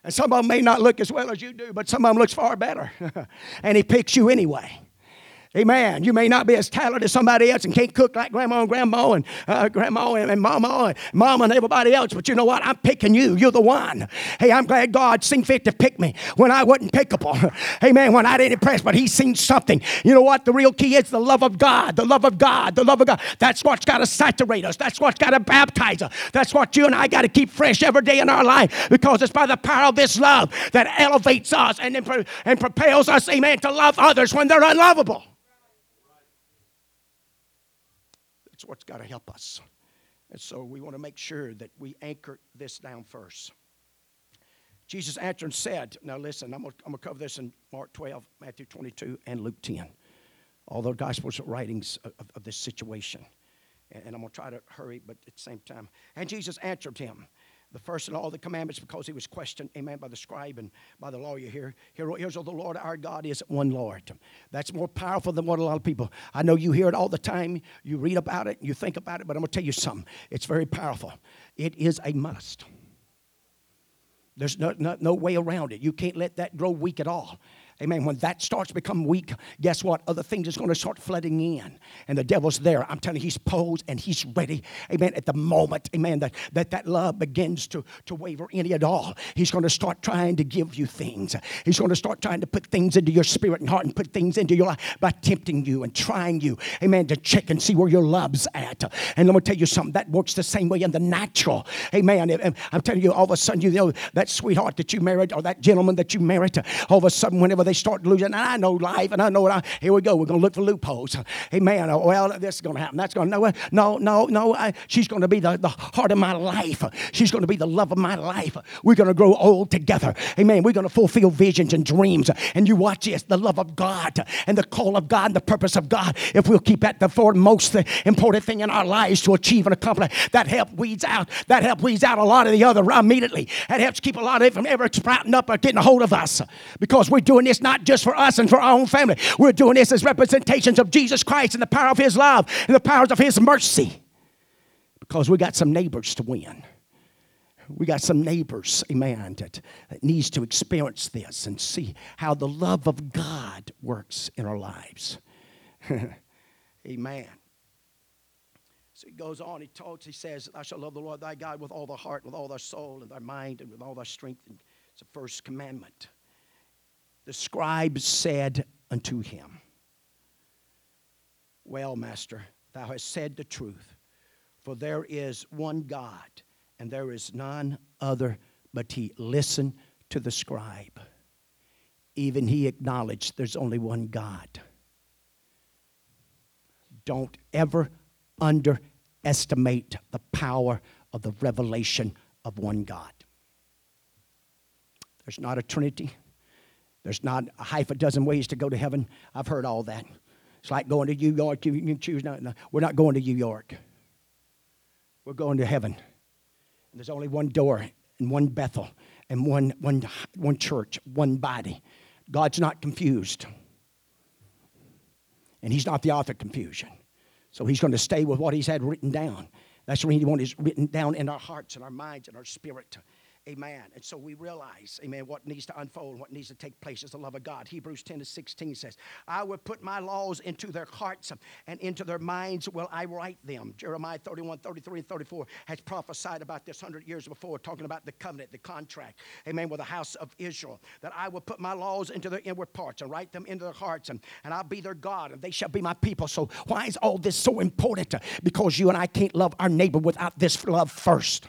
and some of them may not look as well as you do, but some of them looks far better. (laughs) and he picks you anyway. Amen. You may not be as talented as somebody else and can't cook like grandma and grandma and uh, grandma and, and mama and mama and everybody else, but you know what? I'm picking you. You're the one. Hey, I'm glad God seen fit to pick me when I wasn't pickable. (laughs) Amen. When I didn't impress, but He seen something. You know what? The real key is the love of God. The love of God. The love of God. That's what's got to saturate us. That's what's got to baptize us. That's what you and I got to keep fresh every day in our life because it's by the power of this love that elevates us and, and propels us, amen, to love others when they're unlovable. It's what's got to help us. And so we want to make sure that we anchor this down first. Jesus answered and said, Now listen, I'm going to cover this in Mark 12, Matthew 22, and Luke 10. All the Gospels are writings of, of this situation. And, and I'm going to try to hurry, but at the same time. And Jesus answered him the first and all the commandments because he was questioned, amen, by the scribe and by the lawyer here. here here's what the Lord our God is one Lord. That's more powerful than what a lot of people. I know you hear it all the time, you read about it, you think about it, but I'm going to tell you something. It's very powerful. It is a must. There's no, no, no way around it. You can't let that grow weak at all. Amen. When that starts to become weak, guess what? Other things is going to start flooding in. And the devil's there. I'm telling you, he's posed and he's ready. Amen. At the moment, amen, that that, that love begins to, to waver any at all, he's going to start trying to give you things. He's going to start trying to put things into your spirit and heart and put things into your life by tempting you and trying you, amen, to check and see where your love's at. And let me tell you something, that works the same way in the natural. Amen. I'm telling you, all of a sudden, you know, that sweetheart that you married or that gentleman that you married, all of a sudden, whenever they start losing. And I know life, and I know I, here we go. We're going to look for loopholes. Amen. Oh, well, this is going to happen. That's going to, no, no, no, no. I, she's going to be the, the heart of my life. She's going to be the love of my life. We're going to grow old together. Hey, Amen. We're going to fulfill visions and dreams. And you watch this the love of God and the call of God and the purpose of God. If we'll keep that the foremost important thing in our lives to achieve and accomplish, that help weeds out. That help weeds out a lot of the other immediately. That helps keep a lot of it from ever sprouting up or getting a hold of us. Because we're doing this not just for us and for our own family. We're doing this as representations of Jesus Christ and the power of His love and the powers of His mercy. Because we got some neighbors to win. We got some neighbors, amen, that, that needs to experience this and see how the love of God works in our lives. (laughs) amen. So he goes on, he talks, he says, I shall love the Lord thy God with all thy heart, with all thy soul, and thy mind, and with all thy strength. And it's the first commandment. The scribe said unto him, Well, master, thou hast said the truth, for there is one God, and there is none other but he. Listen to the scribe. Even he acknowledged there's only one God. Don't ever underestimate the power of the revelation of one God. There's not a Trinity. There's not a half a dozen ways to go to heaven. I've heard all that. It's like going to New York. You can choose. No, no, we're not going to New York. We're going to heaven. And there's only one door and one Bethel and one, one, one church, one body. God's not confused. And He's not the author of confusion. So he's going to stay with what he's had written down. That's what he wants written down in our hearts and our minds and our spirit. Amen. And so we realize, amen, what needs to unfold, what needs to take place is the love of God. Hebrews 10 to 16 says, I will put my laws into their hearts and into their minds will I write them. Jeremiah 31, 33, and 34 has prophesied about this hundred years before, talking about the covenant, the contract, amen, with the house of Israel, that I will put my laws into their inward parts and write them into their hearts, and, and I'll be their God, and they shall be my people. So why is all this so important? Because you and I can't love our neighbor without this love first.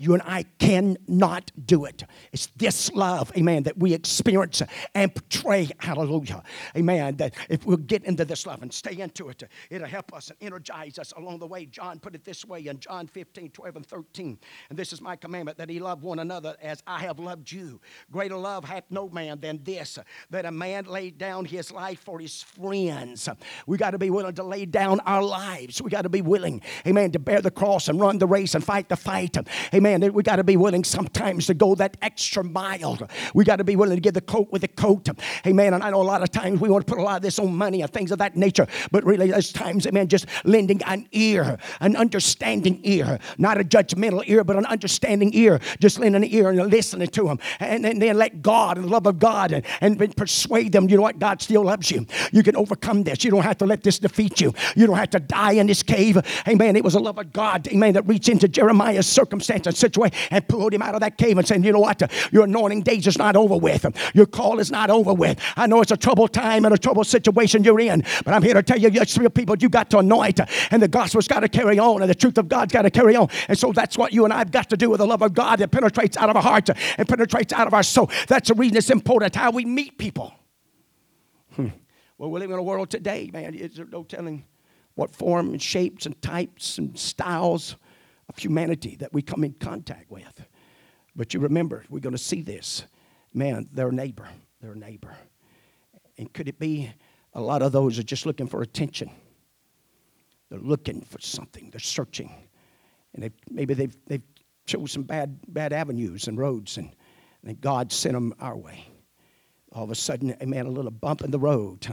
You and I cannot do it. It's this love, amen, that we experience and portray, hallelujah, amen, that if we'll get into this love and stay into it, it'll help us and energize us along the way. John put it this way in John 15, 12, and 13. And this is my commandment that he love one another as I have loved you. Greater love hath no man than this, that a man laid down his life for his friends. We got to be willing to lay down our lives. We got to be willing, amen, to bear the cross and run the race and fight the fight. Amen Amen. We got to be willing sometimes to go that extra mile. We got to be willing to give the coat with the coat. Amen. And I know a lot of times we want to put a lot of this on money and things of that nature, but really, there's times, amen, just lending an ear, an understanding ear, not a judgmental ear, but an understanding ear. Just lending an ear and listening to them. And, and then let God and the love of God and, and persuade them, you know what, God still loves you. You can overcome this. You don't have to let this defeat you. You don't have to die in this cave. Amen. It was the love of God, amen, that reached into Jeremiah's circumstance situation and pulled him out of that cave and said, You know what? Your anointing days is not over with. Your call is not over with. I know it's a troubled time and a troubled situation you're in, but I'm here to tell you, you people, you got to anoint, and the gospel's got to carry on, and the truth of God's got to carry on. And so that's what you and I've got to do with the love of God that penetrates out of our hearts and penetrates out of our soul. That's the reason it's important how we meet people. Hmm. Well, we live in a world today, man. There's no telling what form and shapes and types and styles humanity that we come in contact with. But you remember, we're going to see this. Man, their neighbor, their neighbor. And could it be a lot of those are just looking for attention? They're looking for something. They're searching. And they, maybe they've, they've chosen bad, bad avenues and roads, and, and God sent them our way. All of a sudden, amen, a little bump in the road,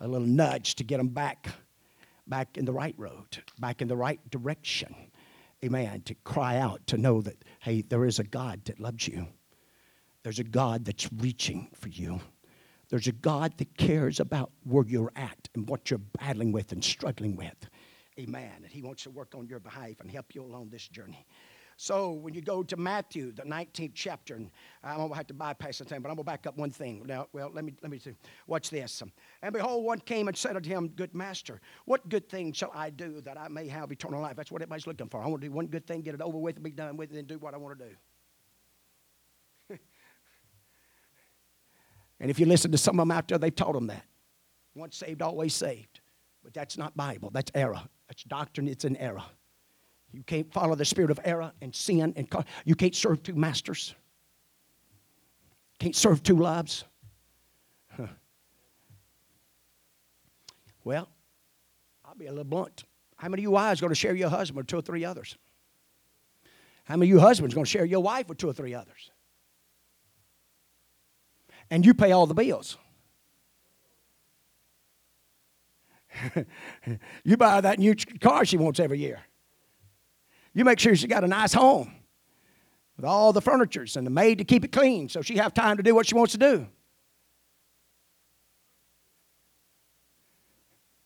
a little nudge to get them back, back in the right road, back in the right direction amen, to cry out, to know that, hey, there is a God that loves you. There's a God that's reaching for you. There's a God that cares about where you're at and what you're battling with and struggling with. Amen. And He wants to work on your behalf and help you along this journey. So when you go to Matthew, the 19th chapter, and I'm going to have to bypass the time, but I'm going to back up one thing. Now, well, let me, let me see. Watch this. And behold, one came and said unto him, Good master, what good thing shall I do that I may have eternal life? That's what everybody's looking for. I want to do one good thing, get it over with, be done with it, and do what I want to do. (laughs) And if you listen to some of them out there, they've taught them that. Once saved, always saved. But that's not Bible. That's error. That's doctrine. It's an error. You can't follow the spirit of error and sin and you can't serve two masters. Can't serve two loves. Huh. (laughs) Well, I'll be a little blunt. How many of you wives going to share your husband with two or three others? How many of you husbands going to share your wife with two or three others? And you pay all the bills. (laughs) you buy that new car she wants every year. You make sure she got a nice home with all the furnitures and the maid to keep it clean so she have time to do what she wants to do.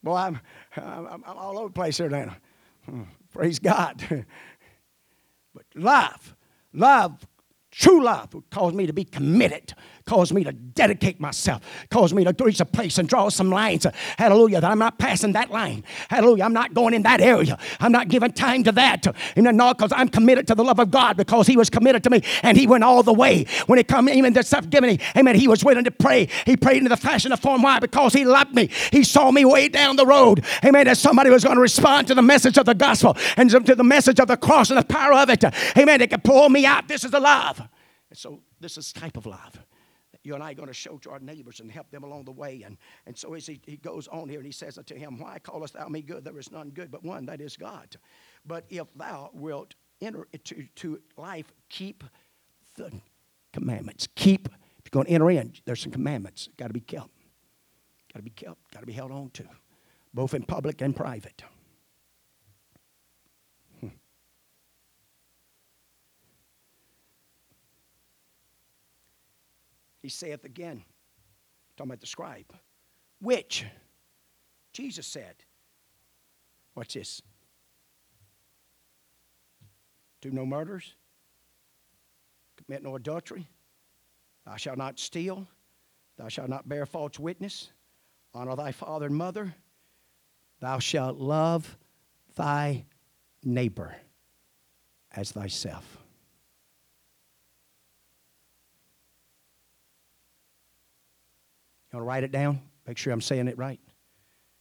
Boy, I'm, I'm, I'm all over the place here now. Hmm, praise God. (laughs) but love, love True love would cause me to be committed, cause me to dedicate myself, cause me to reach a place and draw some lines. Hallelujah. That I'm not passing that line. Hallelujah. I'm not going in that area. I'm not giving time to that. And no, because I'm committed to the love of God because He was committed to me and He went all the way. When it come even to stuff given me, amen, He was willing to pray. He prayed in the fashion of form. Why? Because He loved me. He saw me way down the road. Amen. That somebody was going to respond to the message of the gospel and to the message of the cross and the power of it. Amen. It could pull me out. This is the love. And so this is type of love you and I are going to show to our neighbors and help them along the way. And, and so as he, he goes on here and he says unto him, Why callest thou me good? There is none good but one, that is God. But if thou wilt enter into to life, keep the commandments. Keep, if you're going to enter in, there's some commandments. Got to be kept. Got to be kept. Got to be held on to, both in public and private. He saith again, talking about the scribe, which Jesus said, What's this? Do no murders, commit no adultery, thou shalt not steal, thou shalt not bear false witness, honor thy father and mother, thou shalt love thy neighbor as thyself. You want to write it down? Make sure I'm saying it right.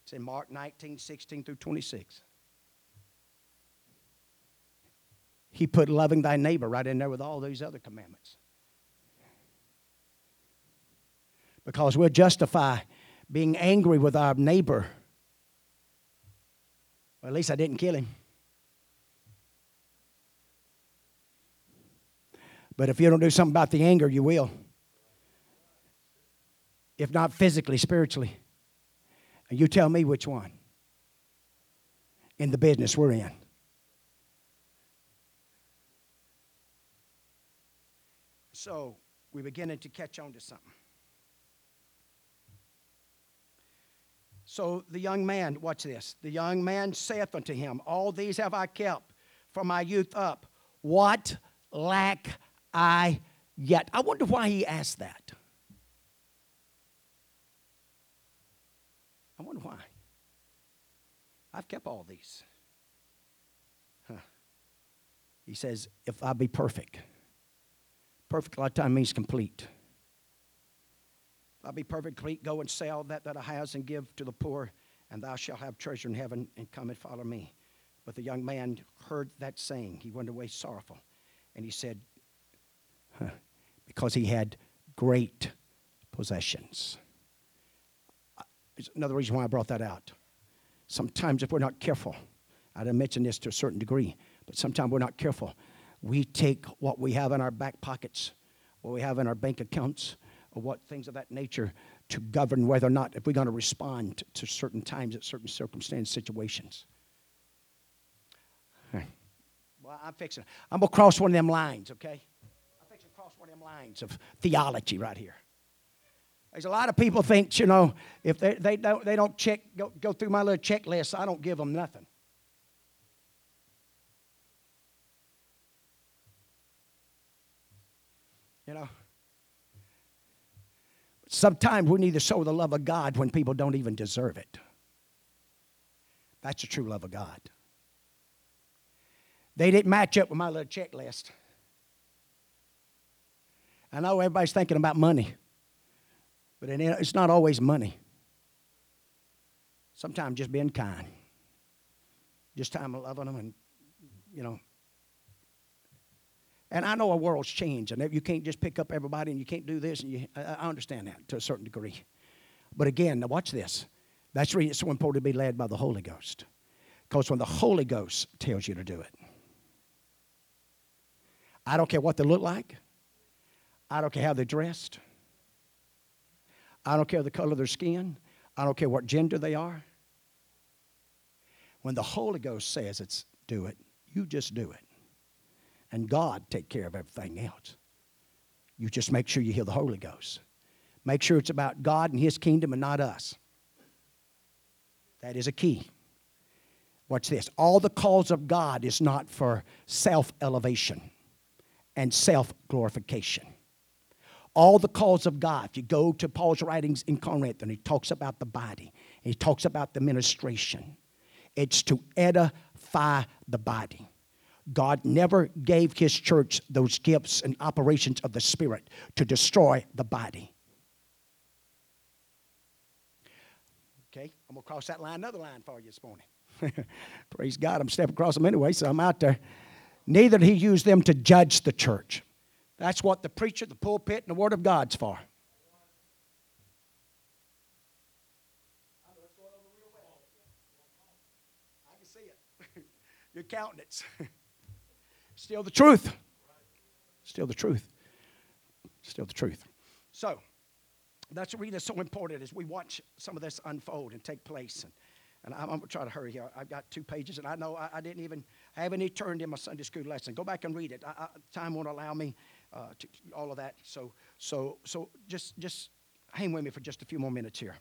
It's in Mark 19, 16 through 26. He put loving thy neighbor right in there with all these other commandments. Because we'll justify being angry with our neighbor. Well, at least I didn't kill him. But if you don't do something about the anger, you will if not physically, spiritually. And you tell me which one in the business we're in. So we're beginning to catch on to something. So the young man, watch this. The young man saith unto him, All these have I kept from my youth up. What lack I yet? I wonder why he asked that. I wonder why. I've kept all these. Huh. He says, if I be perfect, perfect a lot of time means complete. If I be perfect, complete, go and sell that that I has and give to the poor, and thou shalt have treasure in heaven, and come and follow me. But the young man heard that saying. He went away sorrowful. And he said, huh, because he had great possessions. Is another reason why I brought that out. Sometimes, if we're not careful, I didn't mention this to a certain degree, but sometimes we're not careful. We take what we have in our back pockets, what we have in our bank accounts, or what things of that nature to govern whether or not if we're going to respond to certain times at certain circumstance situations. Well, I'm fixing. I'm gonna cross one of them lines, okay? I'm fixing to cross one of them lines of theology right here. There's a lot of people think, you know, if they, they, don't, they don't check, go, go through my little checklist, I don't give them nothing. You know? Sometimes we need to show the love of God when people don't even deserve it. That's the true love of God. They didn't match up with my little checklist. I know everybody's thinking about money. But it's not always money. Sometimes just being kind. Just time of loving them and, you know. And I know our world's changed and you can't just pick up everybody and you can't do this. And you, I understand that to a certain degree. But again, now watch this. That's reason it's so important to be led by the Holy Ghost. Because when the Holy Ghost tells you to do it, I don't care what they look like. I don't care how they're dressed. I don't care the color of their skin. I don't care what gender they are. When the Holy Ghost says it's do it, you just do it. And God take care of everything else. You just make sure you hear the Holy Ghost. Make sure it's about God and His kingdom and not us. That is a key. Watch this. All the calls of God is not for self elevation and self glorification. All the calls of God, if you go to Paul's writings in Corinth and he talks about the body, he talks about the ministration, it's to edify the body. God never gave his church those gifts and operations of the Spirit to destroy the body. Okay, I'm to cross that line, another line for you this morning. (laughs) Praise God, I'm stepping across them anyway, so I'm out there. Neither he use them to judge the church. That's what the preacher, the pulpit, and the Word of God's for. I can see it. Your (laughs) countenance. Still the truth. Still the truth. Still the truth. So, that's the reason it's so important as we watch some of this unfold and take place. And, and I'm, I'm going to try to hurry here. I've got two pages, and I know I, I, didn't even, haven't even turned in my Sunday school lesson. Go back and read it. I, I, time won't allow me uh, to all of that. So, so, so just, just hang with me for just a few more minutes here.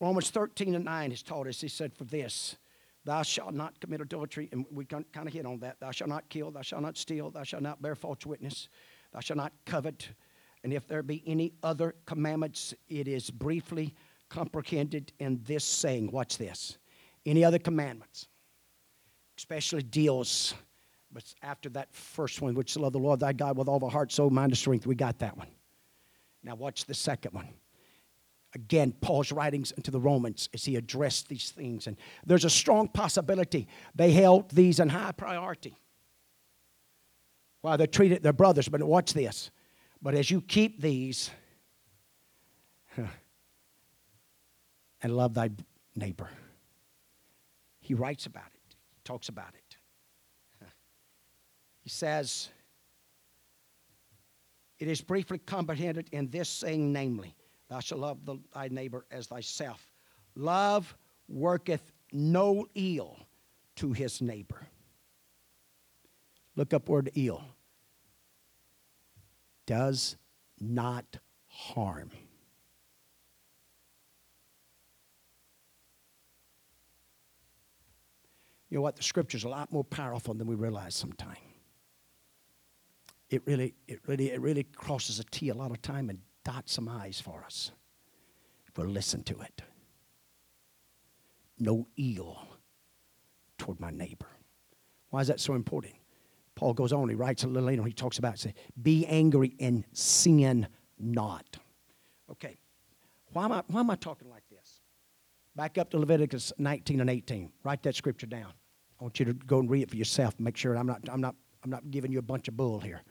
Romans 13 and 9 has taught us, he said, for this, thou shalt not commit adultery, and we kind of hit on that. Thou shalt not kill, thou shalt not steal, thou shalt not bear false witness, thou shalt not covet. And if there be any other commandments, it is briefly comprehended in this saying. Watch this. Any other commandments, especially deals, but after that first one, which love the Lord thy God with all the heart, soul, mind, and strength, we got that one. Now watch the second one. Again, Paul's writings into the Romans as he addressed these things. And there's a strong possibility they held these in high priority. While they treated their brothers, but watch this. But as you keep these (laughs) and love thy neighbor, he writes about it, talks about it. He says, It is briefly comprehended in this saying, namely, Thou shalt love the, thy neighbor as thyself. Love worketh no ill to his neighbor. Look up word ill does not harm. You know what? The scripture's a lot more powerful than we realize sometimes. It really, it really, it really crosses a T a lot of time and dots some I's for us. If we'll listen to it. No ill toward my neighbor. Why is that so important? Paul goes on, he writes a little later, he talks about, say, be angry and sin not. Okay, why am, I, why am I talking like this? Back up to Leviticus 19 and 18. Write that scripture down. I want you to go and read it for yourself. Make sure I'm not, I'm not, I'm not giving you a bunch of bull here.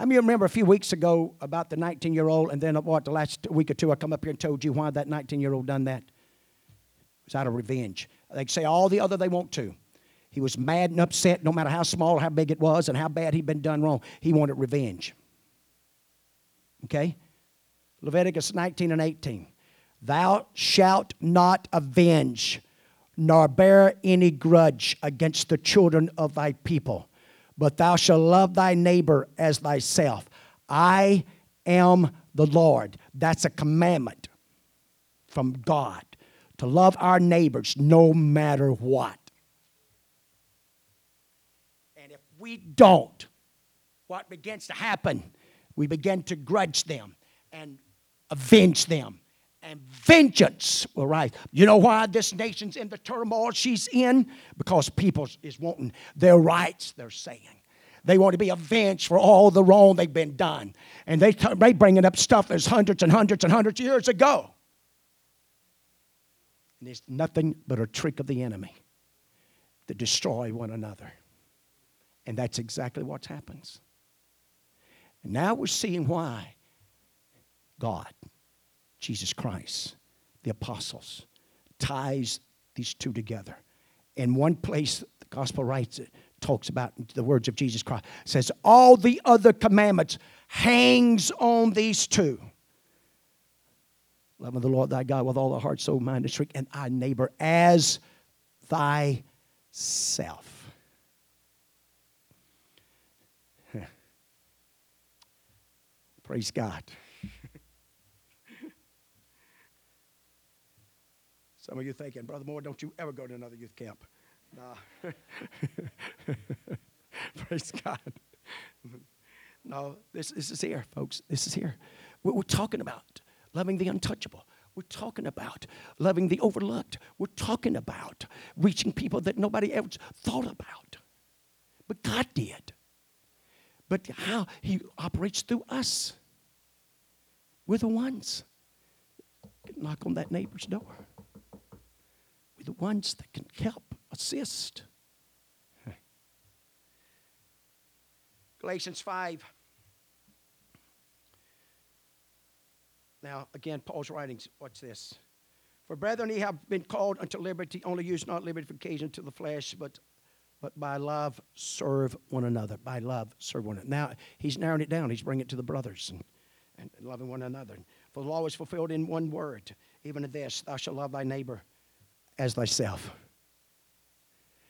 How many remember a few weeks ago about the 19 year old, and then uh, what, the last week or two, I come up here and told you why that 19 year old done that? It was out of revenge. They say all the other they want to. He was mad and upset no matter how small how big it was and how bad he'd been done wrong. He wanted revenge. Okay? Leviticus 19 and 18. Thou shalt not avenge nor bear any grudge against the children of thy people, but thou shalt love thy neighbor as thyself. I am the Lord. That's a commandment from God to love our neighbors no matter what. And if we don't, what begins to happen? We begin to grudge them and avenge them. And vengeance will rise. You know why this nation's in the turmoil she's in? Because people is wanting their rights, they're saying. They want to be avenged for all the wrong they've been done. And they, t- they bringing up stuff that's hundreds and hundreds and hundreds of years ago. And it's nothing but a trick of the enemy to destroy one another. And that's exactly what happens. And now we're seeing why God, Jesus Christ, the apostles, ties these two together. In one place, the gospel writes it, talks about the words of Jesus Christ, says, All the other commandments hangs on these two. Loving the Lord thy God with all thy heart, soul, mind, and strength, and thy neighbor as thyself. (laughs) Praise God. Some of you thinking, Brother Moore, don't you ever go to another youth camp. Nah. (laughs) Praise God. no, this, this is here, folks. This is here. We're, we're talking about loving the untouchable. We're talking about loving the overlooked. We're talking about reaching people that nobody ever thought about. But God did. But how He operates through us. We're the ones knock on that neighbor's door. We're the ones that can help, assist. Galatians 5. Now, again, Paul's writings, what's this? For brethren, ye have been called unto liberty, only use not liberty for occasion to the flesh, but but by love serve one another. By love serve one another. Now he's narrowing it down. He's bringing it to the brothers. And and loving one another. For the law is fulfilled in one word, even in this, thou shalt love thy neighbor as thyself.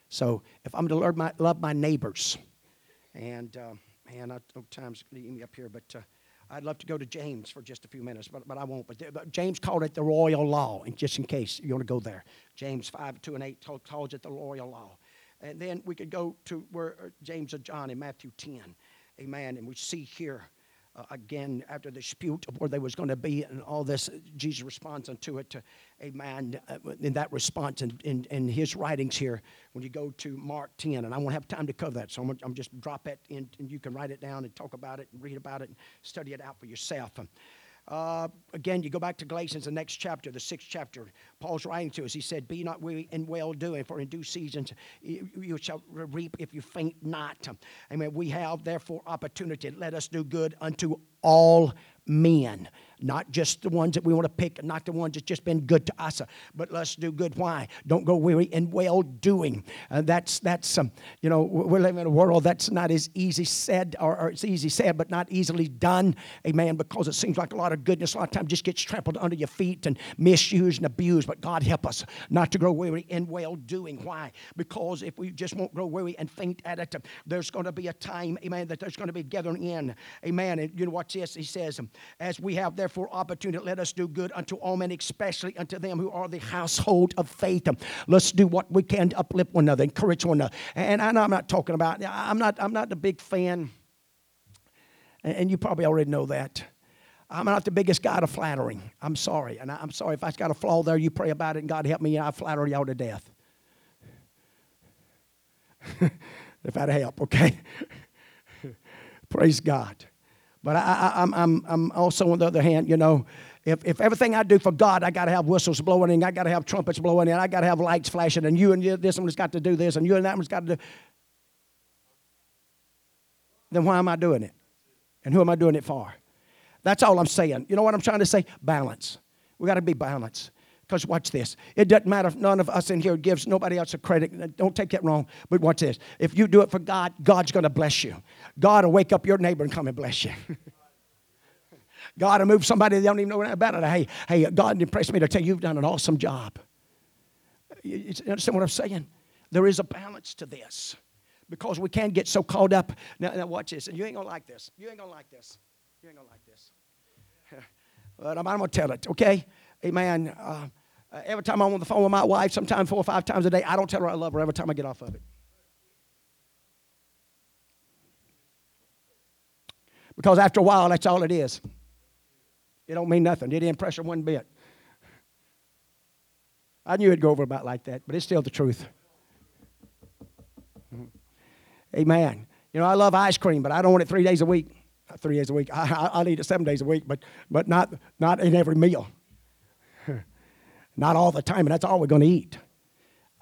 So if I'm to love my, love my neighbors, and uh, man, I know time's leading me up here, but uh, I'd love to go to James for just a few minutes, but, but I won't. But, but James called it the royal law, and just in case you want to go there, James 5, 2 and 8 told, calls it the royal law. And then we could go to where uh, James and John in Matthew 10. Amen. And we see here uh, again after the dispute of where they was going to be and all this jesus responds unto it to amen uh, in that response in, in, in, his writings here when you go to mark 10 and i won't have time to cover that so i'm, I'm just drop it in and you can write it down and talk about it and read about it and study it out for yourself uh, again, you go back to Galatians, the next chapter, the sixth chapter. Paul's writing to us. He said, Be not weary in well doing, for in due seasons you shall reap if you faint not. Amen. We have therefore opportunity. Let us do good unto all men not just the ones that we want to pick, not the ones that's just been good to us, but let's do good. Why? Don't go weary in well doing. Uh, that's that's um, you know we're living in a world that's not as easy said, or, or, it's easy said, but not easily done. Amen. Because it seems like a lot of goodness a lot of times just gets trampled under your feet and misused and abused. But God help us not to grow weary in well doing. Why? Because if we just won't grow weary and faint at it, there's going to be a time, amen, that there's going to be gathering in. Amen. And you know what this? He says, as we have there therefore opportunity, let us do good unto all men, especially unto them who are the household of faith. Let's do what we can to uplift one another, encourage one another. And I I'm not talking about, I'm not, I'm not the big fan, and you probably already know that. I'm not the biggest guy to flattering. I'm sorry. And I'm sorry if I've got a flaw there, you pray about it, and God help me, I flatter y'all to death. (laughs) if I'd help, okay? (laughs) Praise God. But I, am I'm, I'm also, on the other hand, you know, if, if everything I do for God, I got to have whistles blowing and I got to have trumpets blowing and I got to have lights flashing and you and this one's got to do this and you and that one's got to do. Then why am I doing it? And who am I doing it for? That's all I'm saying. You know what I'm trying to say? Balance. We got to be balanced. Because watch this. It doesn't matter if none of us in here gives nobody else a credit. Don't take that wrong. But watch this. If you do it for God, God's going to bless you. God will wake up your neighbor and come and bless you. (laughs) God will move somebody they don't even know about it. Hey, hey, God impressed me to tell you you've done an awesome job. You understand what I'm saying? There is a balance to this because we can't get so caught up. Now, now watch this. And you ain't going to like this. You ain't going to like this. You ain't going to like this. (laughs) but I'm, I'm going to tell it, okay? Amen. Uh, uh, every time I'm on the phone with my wife, sometimes four or five times a day, I don't tell her I love her every time I get off of it. Because after a while, that's all it is. It don't mean nothing. It didn't impress her one bit. I knew it'd go over about like that, but it's still the truth. Amen. You know, I love ice cream, but I don't want it three days a week. Not three days a week. (laughs) I, I, will eat it seven days a week, but, but not, not in every meal. Not all the time, and that's all we're going to eat.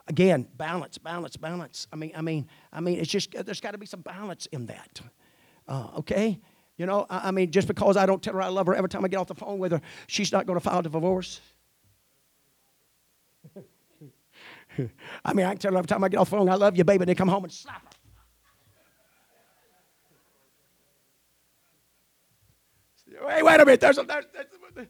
Again, balance, balance, balance. I mean, I mean, I mean, it's just there's got to be some balance in that. Uh, okay, you know, I, I, mean, just because I don't tell her I love her every time I get off the phone with her, she's not going to file a divorce. (laughs) I mean, I can tell her every time I get off the phone, I love you, baby, and they come home and slap her. Hey, wait a minute. There's a, there's, there's,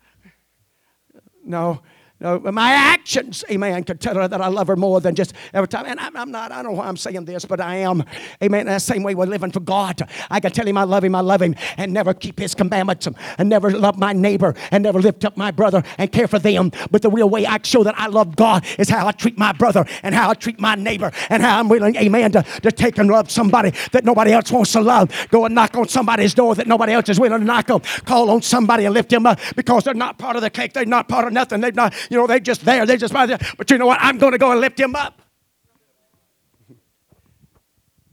no, no, my actions, amen, could tell her that I love her more than just every time. And I'm, I'm, not, I don't know why I'm saying this, but I am. Amen. the same way we're living for God. I can tell him I love him, I love him, and never keep his commandments, and never love my neighbor, and never lift up my brother and care for them. But the real way I show that I love God is how I treat my brother, and how I treat my neighbor, and how I'm willing, amen, to, to take and love somebody that nobody else wants to love. Go and knock on somebody's door that nobody else is willing to knock on. Call on somebody and lift them up because they're not part of the cake. They're not part of nothing. They're not, you know, they're just there. They're just by there. But you know what? I'm going to go and lift him up.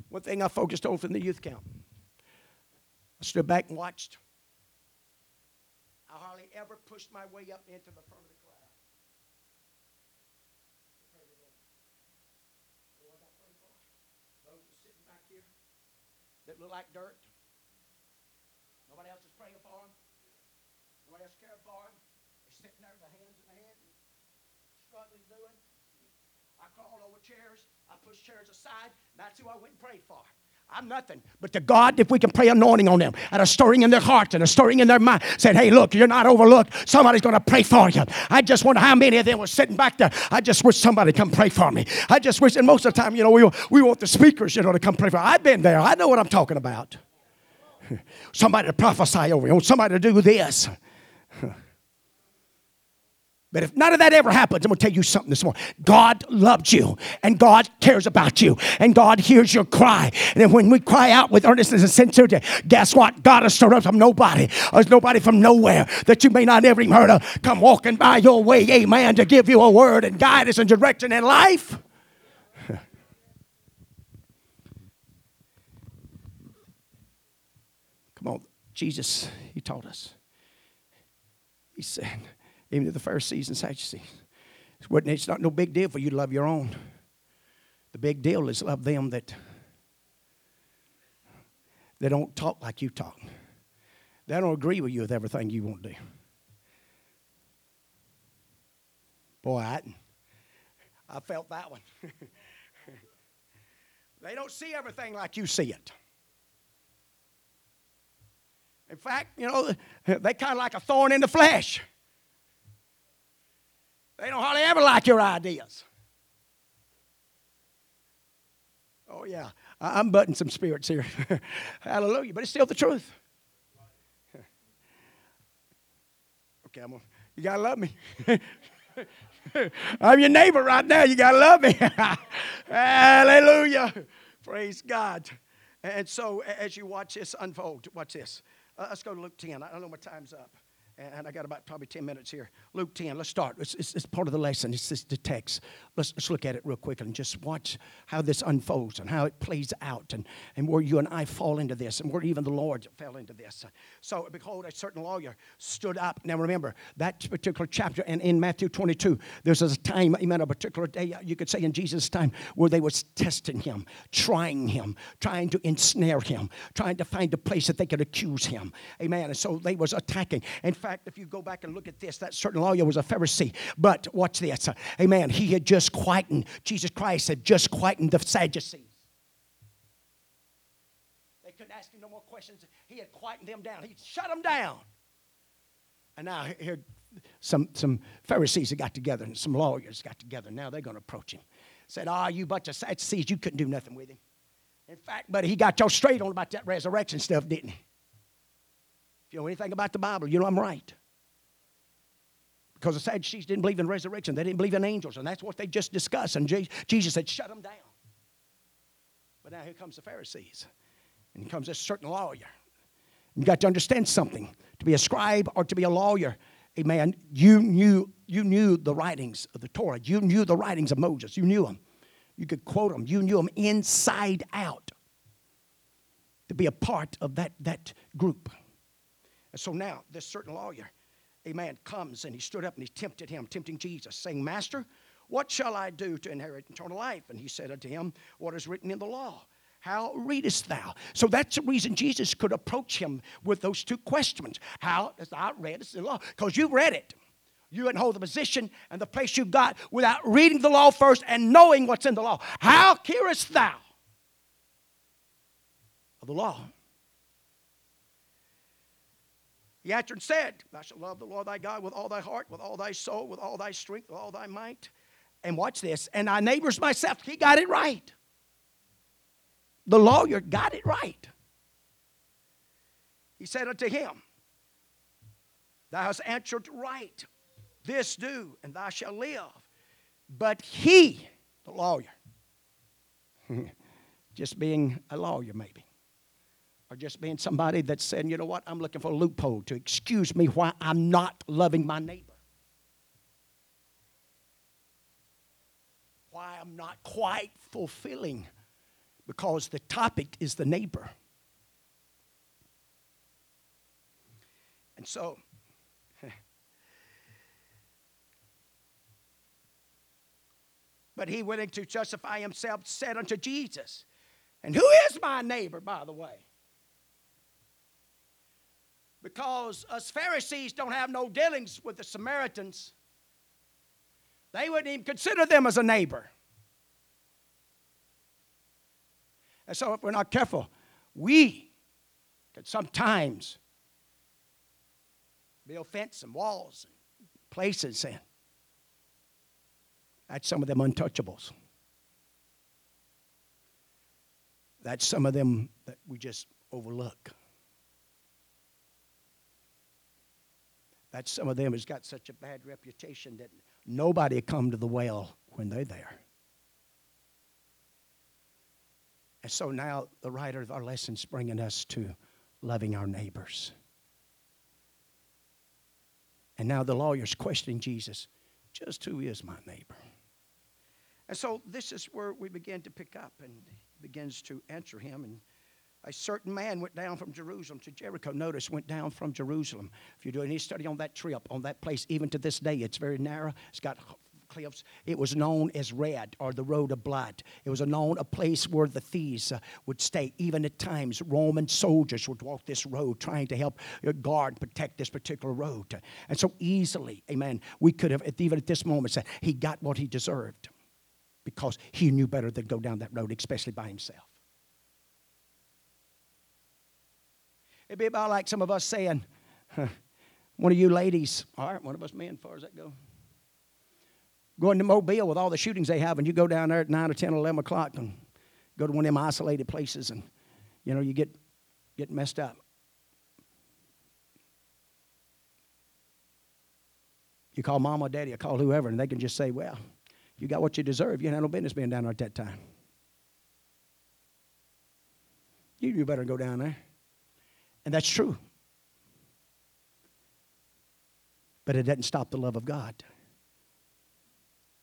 One thing I focused on from the youth camp. I stood back and watched. I hardly ever pushed my way up into the front of the crowd. Those sitting back here that look like dirt. Nobody else is praying for them. Nobody else caring for them. They're sitting there with their hands struggling doing. I crawled over chairs. I pushed chairs aside. That's who I went and prayed for. I'm nothing. But to God, if we can pray anointing on them and a stirring in their hearts and a stirring in their mind, said, hey, look, you're not overlooked. Somebody's going to pray for you. I just wonder how many of them were sitting back there. I just wish somebody come pray for me. I just wish, and most of the time, you know, we, we want the speakers, you know, to come pray for. I've been there. I know what I'm talking about. (laughs) Somebody to prophesy over you. Somebody to do this. (laughs) But if none of that ever happens, I'm going to tell you something this morning. God loves you, and God cares about you, and God hears your cry. And when we cry out with earnestness and sincerity, guess what? God has stirred up from nobody. There's nobody from nowhere that you may not ever even heard of come walking by your way, amen, to give you a word and guidance and direction in life. (laughs) Come on, Jesus, He taught us. He said, even to the Pharisees and Sadducees. It's not no big deal for you to love your own. The big deal is love them that they don't talk like you talk. They don't agree with you with everything you want to do. Boy, I, I felt that one. (laughs) they don't see everything like you see it. In fact, you know, they kind of like a thorn in the flesh. They don't hardly ever like your ideas. Oh, yeah. I'm butting some spirits here. (laughs) Hallelujah. But it's still the truth. (laughs) okay, I'm gonna, you got to love me. (laughs) I'm your neighbor right now. You got to love me. Hallelujah. Praise God. And so, as you watch this unfold, watch this. Uh, let's go to Luke 10. I don't know my time's up and I got about probably 10 minutes here. Luke 10, let's start. It's, it's, it's part of the lesson, it's, it's the text. Let's, let's look at it real quick and just watch how this unfolds and how it plays out and, and where you and I fall into this and where even the Lord fell into this. So, behold, a certain lawyer stood up. Now, remember, that particular chapter and in Matthew 22, there's a time, amen, a particular day, uh, you could say in Jesus' time, where they was testing him, trying him, trying to ensnare him, trying to find a place that they could accuse him. Amen. And so they was attacking. In fact, if you go back and look at this, that certain lawyer was a Pharisee. But watch this. Amen. He had just quietened, Jesus Christ had just quietened the Sadducees. They couldn't ask him no more questions. He had quietened them down, he shut them down. And now here, some, some Pharisees got together and some lawyers got together. Now they're going to approach him. Said, Ah, oh, you bunch of Sadducees, you couldn't do nothing with him. In fact, buddy, he got y'all straight on about that resurrection stuff, didn't he? If you know anything about the Bible, you know I'm right. Because the Sadducees didn't believe in resurrection, they didn't believe in angels, and that's what they just discussed. And Jesus said, Shut them down. But now here comes the Pharisees, and comes this certain lawyer. You got to understand something. To be a scribe or to be a lawyer, amen, you knew, you knew the writings of the Torah. You knew the writings of Moses. You knew them. You could quote them. You knew them inside out. to be a part of that, that group. And so now, this certain lawyer, amen, comes and he stood up and he tempted him, tempting Jesus, saying, Master, what shall I do to inherit eternal life? And he said unto him, What is written in the law? How readest thou? So that's the reason Jesus could approach him with those two questions. How does thou readest the law? Because you read it. You didn't hold the position and the place you got without reading the law first and knowing what's in the law. How hearest thou of the law? He answered and said, Thou shalt love the Lord thy God with all thy heart, with all thy soul, with all thy strength, with all thy might. And watch this, and thy neighbors myself. He got it right. The lawyer got it right. He said unto him, Thou hast answered right. This do, and thou shalt live. But he, the lawyer, (laughs) just being a lawyer maybe, or just being somebody that's saying, you know what, I'm looking for a loophole to excuse me why I'm not loving my neighbor. Why I'm not quite fulfilling because the topic is the neighbor. And so, (laughs) but he willing to justify himself said unto Jesus, and who is my neighbor, by the way? Because us Pharisees don't have no dealings with the Samaritans. They wouldn't even consider them as a neighbor. And so, if we're not careful, we could sometimes build fence and walls and places and that's some of them untouchables. That's some of them that we just overlook. That's some of them has got such a bad reputation that nobody come to the well when they're there. And so now the writer of our lesson's bringing us to loving our neighbors. And now the lawyer's questioning Jesus just who is my neighbor? And so this is where we begin to pick up and begins to answer him. And a certain man went down from Jerusalem to Jericho. Notice, went down from Jerusalem. If you do any study on that trip, on that place, even to this day, it's very narrow. It's got cliffs. It was known as Red or the Road of Blood. It was a known a place where the thieves uh, would stay. Even at times, Roman soldiers would walk this road trying to help uh, guard, protect this particular road. And so easily, amen, we could have, even at this moment, said he got what he deserved because he knew better than go down that road, especially by himself. It'd be about like some of us saying, huh, one of you ladies, all right, one of us men, far as that go, going to Mobile with all the shootings they have, and you go down there at 9 or 10 or 11 o'clock and go to one of them isolated places, and, you know, you get, get messed up. You call mom or daddy, or call whoever, and they can just say, well, you got what you deserve. You had no business being down there at that time. You better go down there. And that's true. But it doesn't stop the love of God.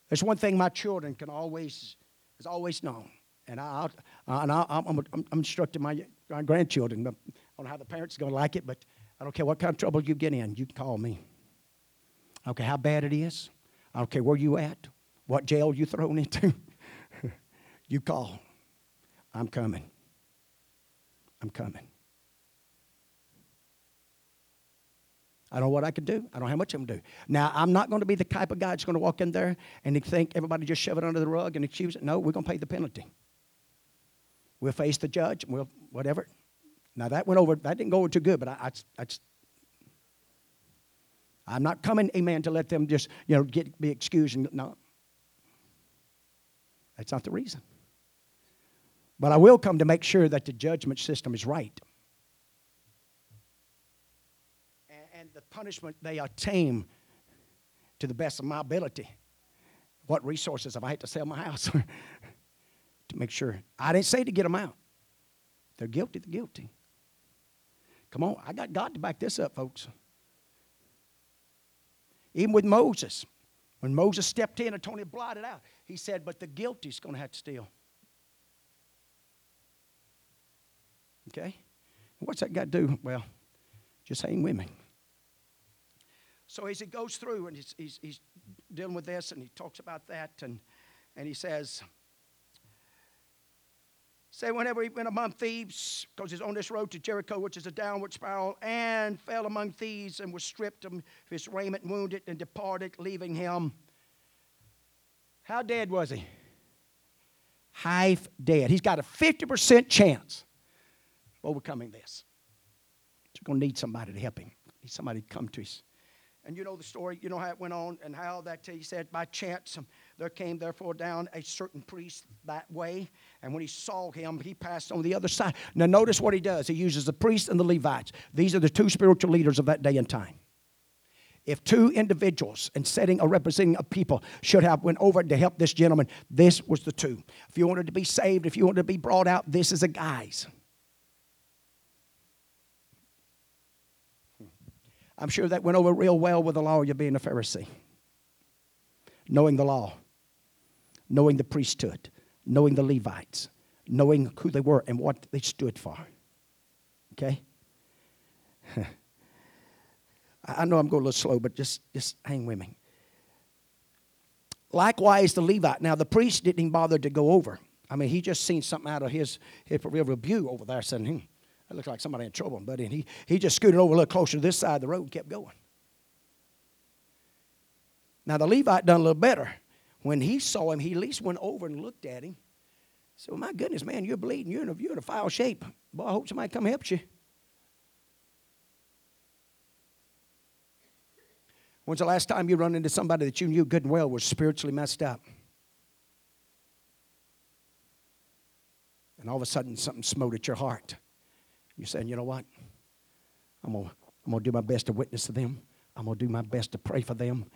There's one thing my children can always, has always known. And, I, and I, I'm, I'm, I'm instructing my, my grandchildren. I don't know how the parents are going to like it, but I don't care what kind of trouble you get in, you can call me. I don't care how bad it is. I don't care where you at what jail you thrown into, (laughs) you call. I'm coming. I'm coming. I don't know what I could do. I don't know how much I can do. Now, I'm not going to be the type of guy that's going to walk in there and think everybody just shove it under the rug and excuse it. No, we're going to pay the penalty. We'll face the judge and we'll whatever. Now that went over. That didn't go over too good, but I, I, I I'm not coming, amen, to let them just you know get be excused. And, no, that's not the reason. But I will come to make sure that the judgment system is right. And, the punishment they attain to the best of my ability. What resources have I had to sell my house (laughs) to make sure? I didn't say to get them out. They're guilty, they're guilty. Come on, I got God to back this up, folks. Even with Moses, when Moses stepped in and Tony blotted out, he said, But the guilty's going to have to steal. Okay? What's that got to do? Well, just hang with me. So as he goes through and he's, he's, he's dealing with this and he talks about that and, and he says, Say, whenever he went among thieves, because he's on this road to Jericho, which is a downward spiral, and fell among thieves and was stripped of his raiment, wounded, and departed, leaving him. How dead was he? Half dead. He's got a 50% chance of overcoming this. You're going to need somebody to help him. Need somebody to come to us. And you know the story, you know how it went on, and how that he said, by chance, um, there came therefore down a certain priest that way. And when he saw him, he passed on the other side. Now, notice what he does. He uses the priests and the Levites. These are the two spiritual leaders of that day and time. If two individuals and setting or representing a people should have went over to help this gentleman, this was the two. If you wanted to be saved, if you wanted to be brought out, this is a guy's. I'm sure that went over real well with the law you being a Pharisee. Knowing the law, knowing the priesthood, knowing the Levites, knowing who they were and what they stood for. Okay? (laughs) I know I'm going a little slow, but just, just hang with me. Likewise, the Levite. Now, the priest didn't even bother to go over. I mean, he just seen something out of his, his real review over there, saying, hmm, that looks like somebody in trouble, buddy. And he, he just scooted over a little closer to this side of the road and kept going. Now, the Levite done a little better. When he saw him, he at least went over and looked at him. So, my goodness, man, you're bleeding. You're in a, you're in a foul shape. Boy, I hope somebody come help you. When's the last time you run into somebody that you knew good and well was spiritually messed up? And all of a sudden, something smote at your heart. You're saying, you know what? I'm going to I'm going to do my best to witness to them. I'm going to do my best to pray for them.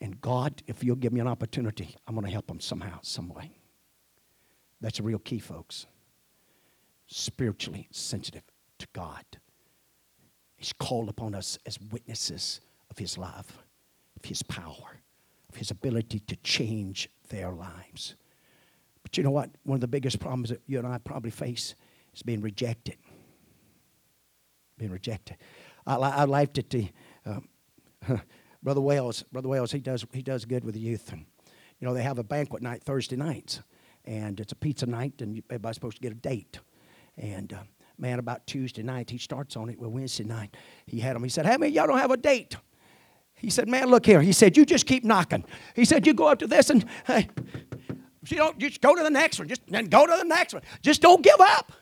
And God, if you'll give me an opportunity, I'm going to help them somehow, some way. That's a real key, folks. Spiritually sensitive to God. He's called upon us as witnesses of His love, of His power, of His ability to change their lives. But you know what? One of the biggest problems that you and I probably face is being rejected being rejected. I, I liked it. The, um, (laughs) Brother Wells, Brother Wells, he does he does good with the youth, and you know they have a banquet night Thursday nights, and it's a pizza night, and everybody's supposed to get a date, and. Uh, man, about Tuesday night, he starts on it. Well, Wednesday night, he had him. He said, Hey, man, y'all don't have a date. He said, Man, look here. He said, You just keep knocking. He said, You go up to this and, hey, you don't, just go to the next one. Just then go to the next one. Just don't give up.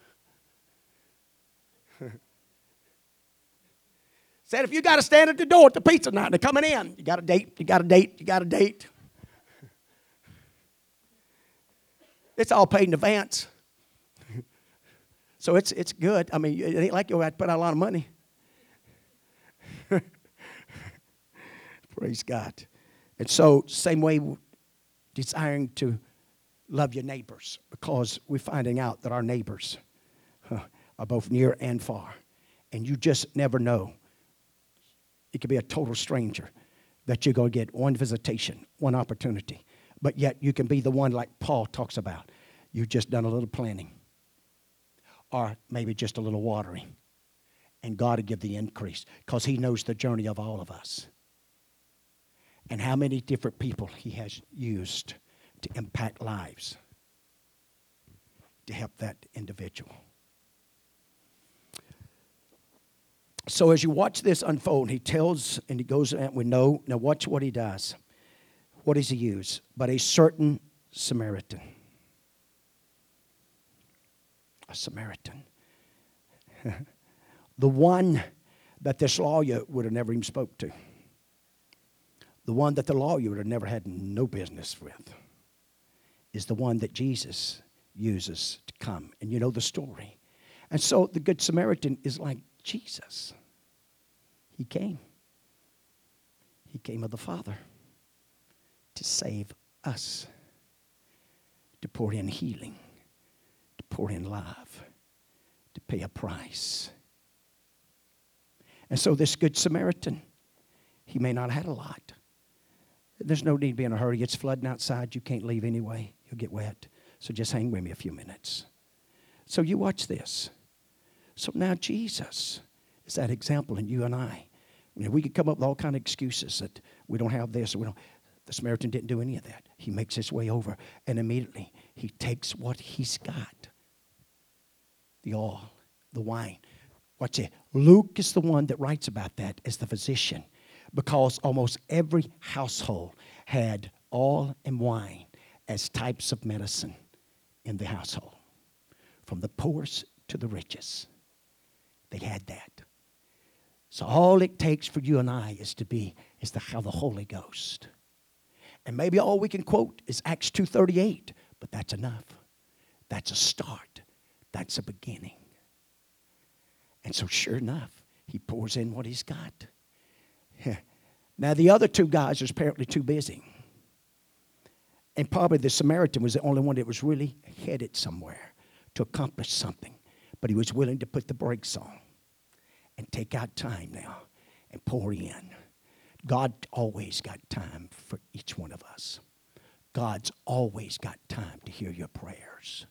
Said if you got to stand at the door at the pizza night, they're coming in. You got a date, you got a date, you got a date. It's all paid in advance. so it's, it's good. I mean, it ain't like you have to put out a lot of money. (laughs) Praise God. And so, same way, desiring to love your neighbors because we're finding out that our neighbors huh, are both near and far. And you just never know it could be a total stranger that you're going to get one visitation, one opportunity. But yet you can be the one like Paul talks about. You've just done a little planting, or maybe just a little watering. And God will give the increase because He knows the journey of all of us. And how many different people He has used to impact lives to help that individual. So as you watch this unfold, he tells and he goes and we know. Now watch what he does. What does he use? But a certain Samaritan. A Samaritan. (laughs) the one that this lawyer would have never even spoke to. The one that the lawyer would have never had no business with is the one that Jesus uses to come. And you know the story. And so the Good Samaritan is like Jesus. He came. He came of the Father to save us, to pour in healing, to pour in love, to pay a price. And so, this Good Samaritan, he may not have had a lot. There's no need to be in a hurry. It's flooding outside. You can't leave anyway. You'll get wet. So just hang with me a few minutes. So you watch this. So now Jesus is that example in you and I. You know, we could come up with all kind of excuses that we don't have this, we don't. The Samaritan didn't do any of that. He makes his way over, and immediately he takes what he's got the oil, the wine. Watch it. Luke is the one that writes about that as the physician because almost every household had oil and wine as types of medicine in the household, from the poorest to the richest. They had that. So all it takes for you and I is to be is to have the Holy Ghost. And maybe all we can quote is Acts 2:38, but that's enough. That's a start. That's a beginning. And so sure enough, he pours in what he's got. (laughs) now the other two guys are apparently too busy. And probably the Samaritan was the only one that was really headed somewhere to accomplish something. But he was willing to put the brakes on and take out time now and pour in. God always got time for each one of us. God's always got time to hear your prayers.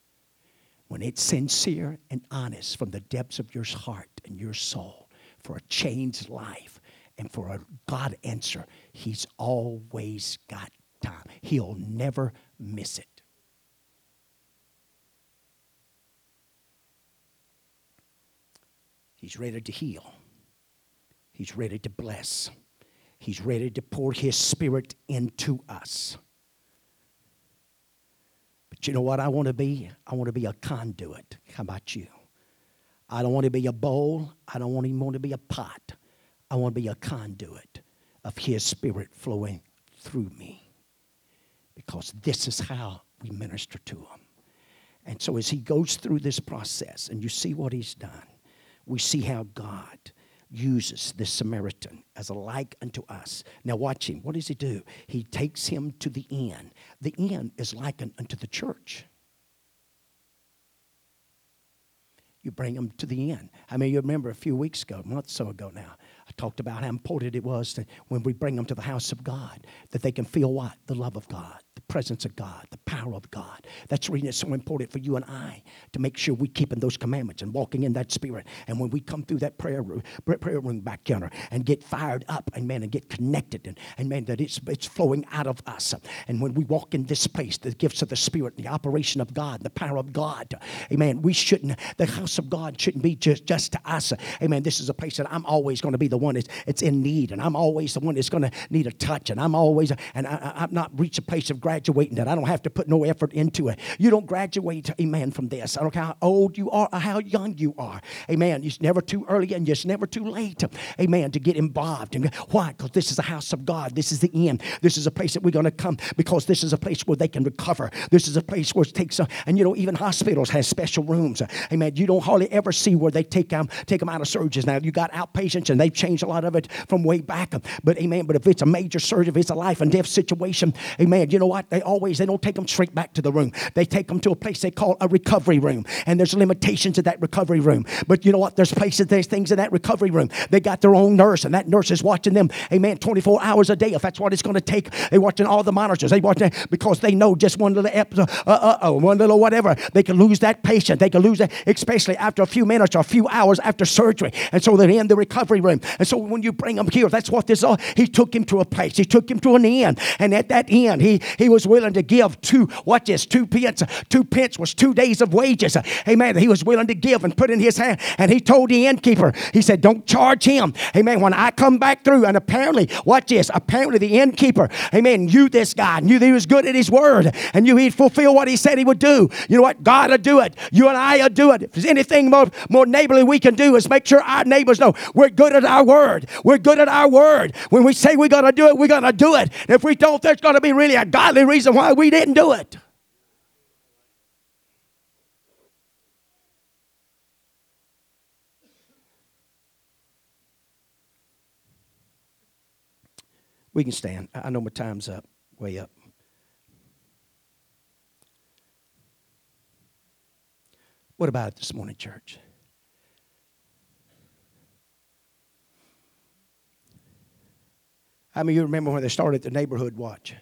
When it's sincere and honest from the depths of your heart and your soul for a changed life and for a God answer, He's always got time. He'll never miss it. He's ready to heal. He's ready to bless. He's ready to pour His Spirit into us. But you know what I want to be? I want to be a conduit. How about you? I don't want to be a bowl. I don't even want to be a pot. I want to be a conduit of His Spirit flowing through me. Because this is how we minister to Him. And so as He goes through this process, and you see what He's done, we see how God uses this Samaritan as a like unto us. Now, watch him. What does he do? He takes him to the inn. The inn is likened unto the church. You bring them to the inn. I mean, you remember a few weeks ago, a month so ago now, I talked about how important it was that when we bring them to the house of God, that they can feel what? The love of God presence of God, the power of God. That's the reason it's so important for you and I to make sure we're keeping those commandments and walking in that spirit. And when we come through that prayer room, prayer room back counter and get fired up, and amen, and get connected, and amen, that it's, it's flowing out of us. And when we walk in this place, the gifts of the Spirit, the operation of God, the power of God, amen, we shouldn't, the house of God shouldn't be just, just to us. Amen. This is a place that I'm always going to be the one that's it's in need, and I'm always the one that's going to need a touch, and I'm always, and I, I've not reached a place of gratitude graduating that. I don't have to put no effort into it. You don't graduate, amen, from this. I don't care how old you are or how young you are. Amen. It's never too early and it's never too late, amen, to get involved. And why? Because this is the house of God. This is the end. This is a place that we're going to come because this is a place where they can recover. This is a place where it takes, uh, and you know, even hospitals have special rooms. Amen. You don't hardly ever see where they take them, take them out of surgeries. Now, you got outpatients and they've changed a lot of it from way back. But amen. But if it's a major surgery, if it's a life and death situation, amen, you know what? They always, they don't take them straight back to the room. They take them to a place they call a recovery room. And there's limitations to that recovery room. But you know what? There's places, there's things in that recovery room. They got their own nurse, and that nurse is watching them, amen, 24 hours a day. If that's what it's going to take, they're watching all the monitors. They watching because they know just one little episode, uh, uh, uh, one little whatever, they can lose that patient. They can lose that, especially after a few minutes or a few hours after surgery. And so they're in the recovery room. And so when you bring them here, that's what this is. He took him to a place. He took him to an inn. And at that inn, he, he was willing to give two, what this, two pence. Two pence was two days of wages. Amen. He was willing to give and put in his hand. And he told the innkeeper, he said, don't charge him. Amen. When I come back through, and apparently, watch this, apparently the innkeeper, amen, knew this guy, knew that he was good at his word, and knew he'd fulfill what he said he would do. You know what? God will do it. You and I will do it. If there's anything more, more neighborly we can do is make sure our neighbors know we're good at our word. We're good at our word. When we say we're going to do it, we're going to do it. And if we don't, there's going to be really a godly reason why we didn't do it. We can stand. I know my time's up, way up. What about it this morning, church? I mean, you remember when they started the neighborhood watch?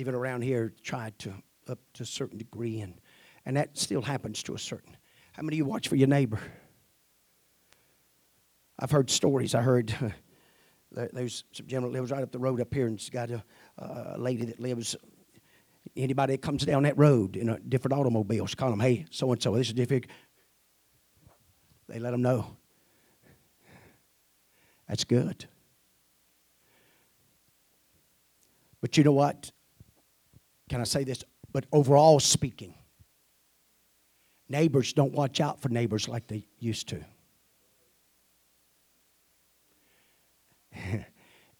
Even around here, tried to up to a certain degree, and And that still happens to a certain. How many of you watch for your neighbor? I've heard stories. I heard (laughs) there's some gentleman lives right up the road up here, and she's got a, lady that lives. Anybody that comes down that road in a different automobiles, call them, hey, so and so, this is different. They let them know. That's good. But you know what? Can I say this? But overall speaking, neighbors don't watch out for neighbors like they used to. (laughs)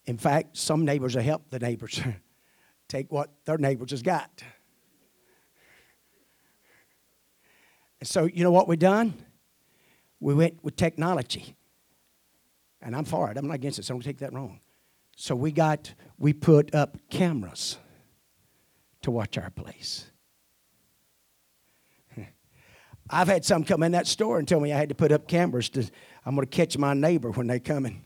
In fact, some neighbors will help the neighbors (laughs) take what their neighbors has got. So, you know what we done? We went with technology. And I'm for it. I'm not against it, so don't take that wrong. So we got, we put up cameras to watch our place. (laughs) I've had some come in that store and tell me I had to put up cameras to, I'm going to catch my neighbor when they come in.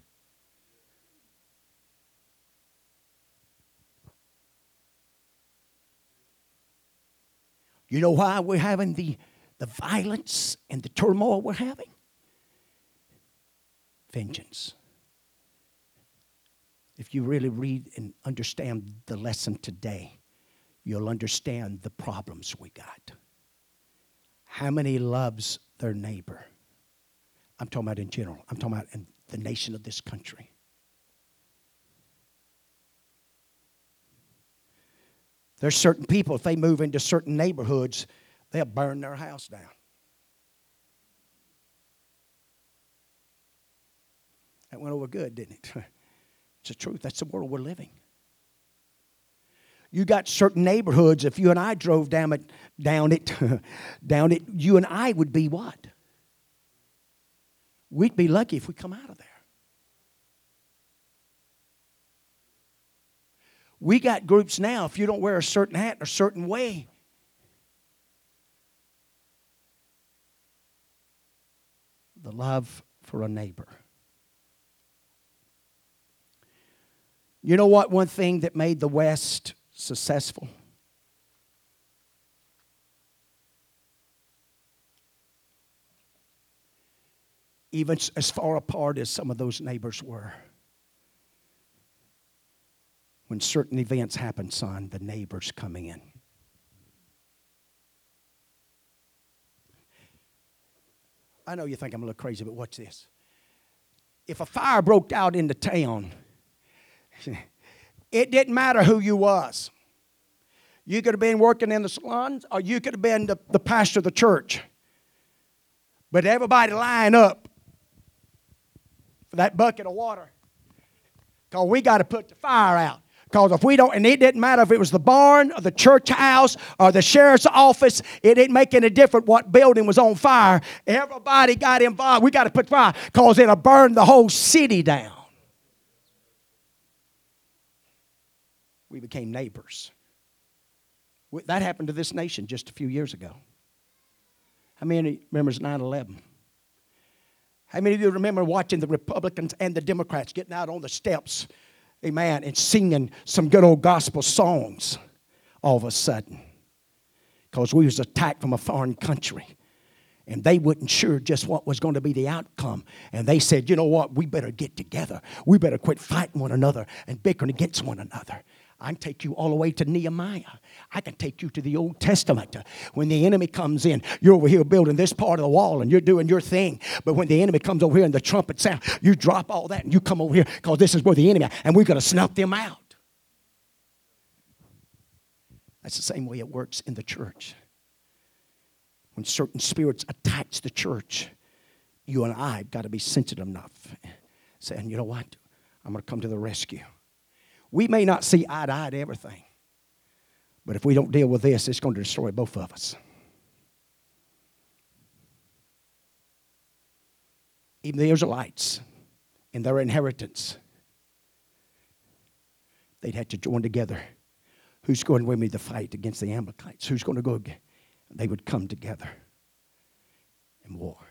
You know why we're having the, the violence and the turmoil we're having? Vengeance. If you really read and understand the lesson today, you'll understand the problems we got. How many loves their neighbor? I'm talking about in general. I'm talking about in the nation of this country. There's certain people, if they move into certain neighborhoods, they'll burn their house down. That went over good, didn't it? (laughs) It's the truth. That's the world we're living. You got certain neighborhoods, if you and I drove down it, down it, (laughs) down it, you and I would be what? We'd be lucky if we come out of there. We got groups now, if you don't wear a certain hat in a certain way, the love for a neighbor. You know what? One thing that made the West successful? Even as far apart as some of those neighbors were. When certain events happen, son, the neighbors coming in. I know you think I'm a little crazy, but watch this. If a fire broke out in the town, (laughs) it didn't matter who you was. You could have been working in the salons or you could have been the, the pastor of the church. But everybody line up for that bucket of water. Because we got to put the fire out. Because if we don't, and it didn't matter if it was the barn or the church house or the sheriff's office, it didn't make any difference what building was on fire. Everybody got involved. We got to put fire because it'll burn the whole city down. We became neighbors. That happened to this nation just a few years ago. How many remembers 9 11? How many of you remember watching the Republicans and the Democrats getting out on the steps, amen, and singing some good old gospel songs all of a sudden? Because we was attacked from a foreign country. And they wasn't sure just what was going to be the outcome. And they said, you know what, we better get together. We better quit fighting one another and bickering against one another. I can take you all the way to Nehemiah. I can take you to the Old Testament. When the enemy comes in, you're over here building this part of the wall and you're doing your thing. But when the enemy comes over here and the trumpet sound, you drop all that and you come over here because this is where the enemy, and we're going to snuff them out. That's the same way it works in the church. When certain spirits attach the church, you and I have got to be sensitive enough, saying, you know what? I'm going to come to the rescue. We may not see eye to eye to everything, but if we don't deal with this, it's going to destroy both of us. Even the Israelites, in their inheritance, they'd have to join together. Who's going with me to fight against the Amalekites? Who's going to go? They would come together in war.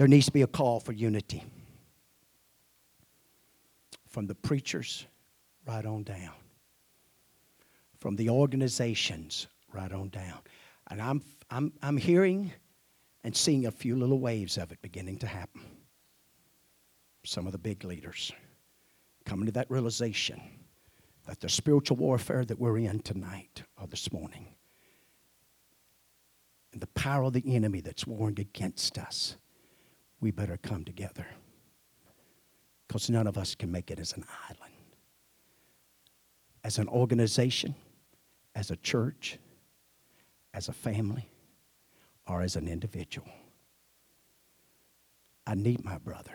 There needs to be a call for unity from the preachers right on down. From the organizations right on down. And I'm, I'm, I'm hearing and seeing a few little waves of it beginning to happen. Some of the big leaders coming to that realization that the spiritual warfare that we're in tonight or this morning and the power of the enemy that's warring against us, we better come together. Because none of us can make it as an island. As an organization, as a church, as a family, or as an individual. I need my brother.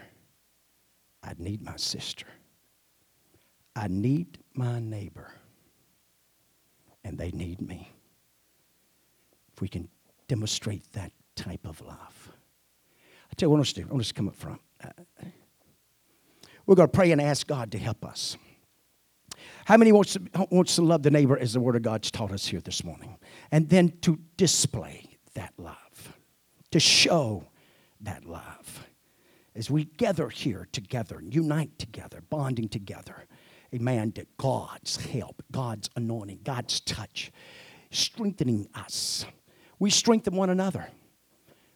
I need my sister. I need my neighbor. And they need me. If we can demonstrate that type of love. Tell you what I want us to do. I want us to come up front. We're going to pray and ask God to help us. How many wants to, wants to love the neighbor as the Word of God's taught us here this morning? And then to display that love, to show that love. As we gather here together, unite together, bonding together, amen, that God's help, God's anointing, God's touch, strengthening us we strengthen one another.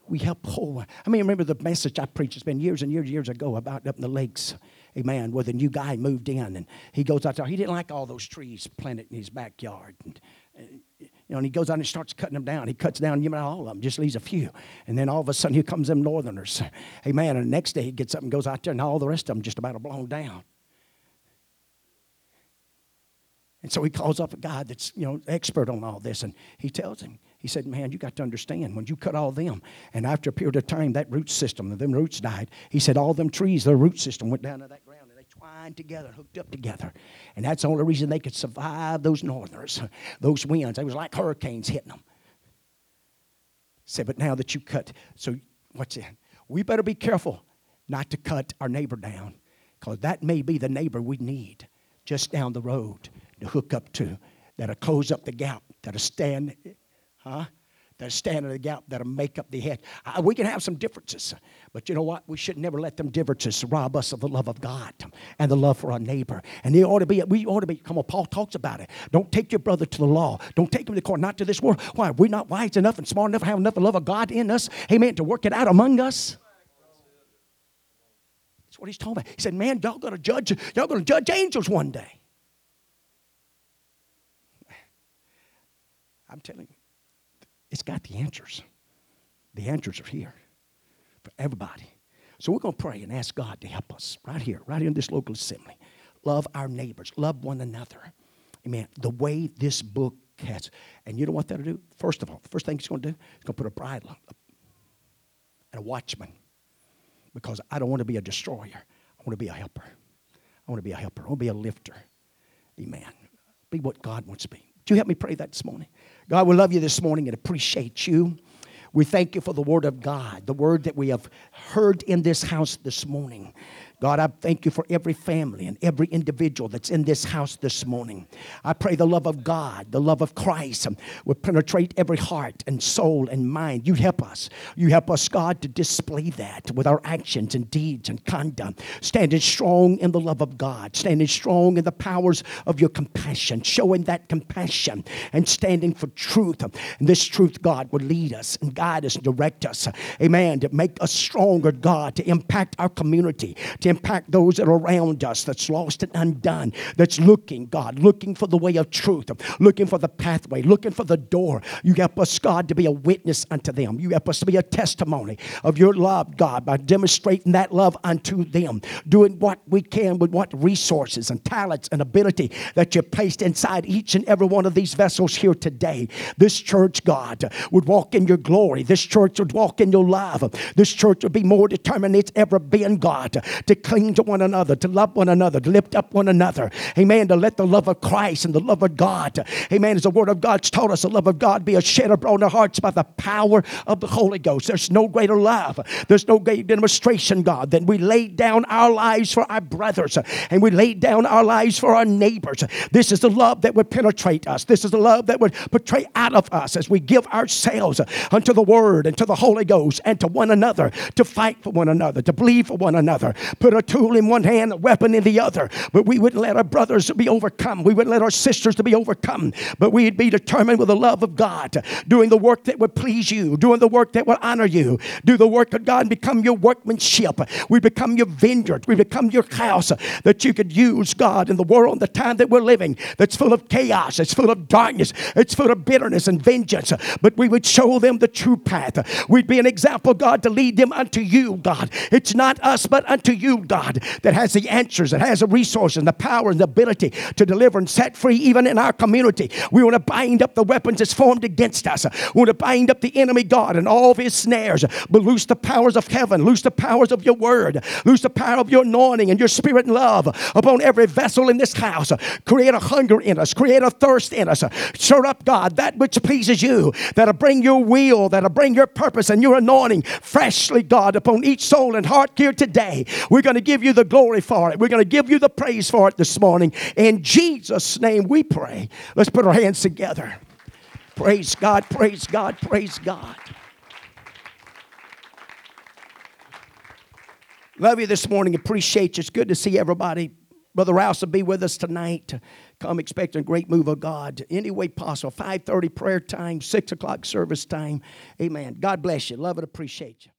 We help pull. I mean, remember the message I preached? It's been years and years and years ago about up in the lakes, amen, where the new guy moved in and he goes out there. He didn't like all those trees planted in his backyard. And, and you know, and he goes out and starts cutting them down. He cuts down you know, all of them, just leaves a few. And then all of a sudden, here comes them northerners. (laughs) Amen. And the next day, he gets up and goes out there, and all the rest of them just about are blown down. And so he calls up a guy that's, you know, expert on all this, and he tells him, he said, Man, you got to understand, when you cut all them, and after a period of time, that root system, them roots died, he said, all them trees, their root system went down to that ground, and they twined together, hooked up together. And that's the only reason they could survive those northerners, those winds. It was like hurricanes hitting them. Said, but now that you cut, so what's that? We better be careful not to cut our neighbor down, because that may be the neighbor we need just down the road to hook up to, that'll close up the gap, that'll stand huh? that stand in the gap, that'll make up the head. We can have some differences, but you know what? We should never let them differences rob us of the love of God and the love for our neighbor. And they ought to be, we ought to be, come on, Paul talks about it. Don't take your brother to the law. Don't take him to court, not to this world. Why? We're not wise enough and smart enough to have enough of love of God in us, amen, to work it out among us. That's what he's talking about. He said, man, y'all gonna judge, y'all gonna judge angels one day. I'm telling you. It's got the answers. The answers are here for everybody. So we're going to pray and ask God to help us right here, right here in this local assembly. Love our neighbors, love one another. Amen. The way this book has. And you know what that'll do? First of all, the first thing he's going to do, he's going to put a bridle and a watchman. Because I don't want to be a destroyer. I want to be a helper. I want to be a helper. I want to be a lifter. Amen. Be what God wants to be. Do you help me pray that this morning? God, we love you this morning and appreciate you. We thank you for the word of God, the word that we have heard in this house this morning. God, I thank you for every family and every individual that's in this house this morning. I pray the love of God, the love of Christ um, will penetrate every heart and soul and mind. You help us. You help us, God, to display that with our actions and deeds and conduct. Standing strong in the love of God, standing strong in the powers of your compassion, showing that compassion and standing for truth. And this truth, God, will lead us and guide us and direct us. Amen. To make us stronger, God, to impact our community, to impact those that are around us that's lost and undone, that's looking, God, looking for the way of truth, looking for the pathway, looking for the door. You help us, God, to be a witness unto them. You help us to be a testimony of your love, God, by demonstrating that love unto them, doing what we can with what resources and talents and ability that you placed inside each and every one of these vessels here today. This church, God, would walk in your glory. This church would walk in your love. This church would be more determined than it's ever been, God, to cling to one another, to love one another, to lift up one another. Amen. To let the love of Christ and the love of God, amen, as the word of God's taught us, the love of God be a shed abroad in our hearts by the power of the Holy Ghost. There's no greater love. There's no greater demonstration, God, than we lay down our lives for our brothers and we lay down our lives for our neighbors. This is the love that would penetrate us. This is the love that would portray out of us as we give ourselves unto the Word and to the Holy Ghost and to one another to fight for one another, to believe for one another. Put put a tool in one hand, a weapon in the other. But we wouldn't let our brothers be overcome. We wouldn't let our sisters to be overcome. But we'd be determined with the love of God, doing the work that would please you, doing the work that would honor you, do the work of God and become your workmanship. We become your vineyard. We become your house that you could use, God, in the world, the time that we're living, that's full of chaos, it's full of darkness, it's full of bitterness and vengeance. But we would show them the true path. We'd be an example, God, to lead them unto you, God. It's not us, but unto you, God, that has the answers, that has the resources, and the power and the ability to deliver and set free even in our community. We want to bind up the weapons that's formed against us. We want to bind up the enemy, God, and all of his snares, but loose the powers of heaven, loose the powers of your word, loose the power of your anointing and your spirit and love upon every vessel in this house. Create a hunger in us, create a thirst in us. Stir up, God, that which pleases you, that'll bring your will, that'll bring your purpose and your anointing freshly, God, upon each soul and heart here today. We're going to give you the glory for it. We're going to give you the praise for it this morning. In Jesus' name we pray. Let's put our hands together. Praise God, praise God, praise God. Love you this morning. Appreciate you. It's good to see everybody. Brother Rouse will be with us tonight. Come expecting a great move of God. Any way possible. 5.30 prayer time, 6 o'clock service time. Amen. God bless you. Love and appreciate you.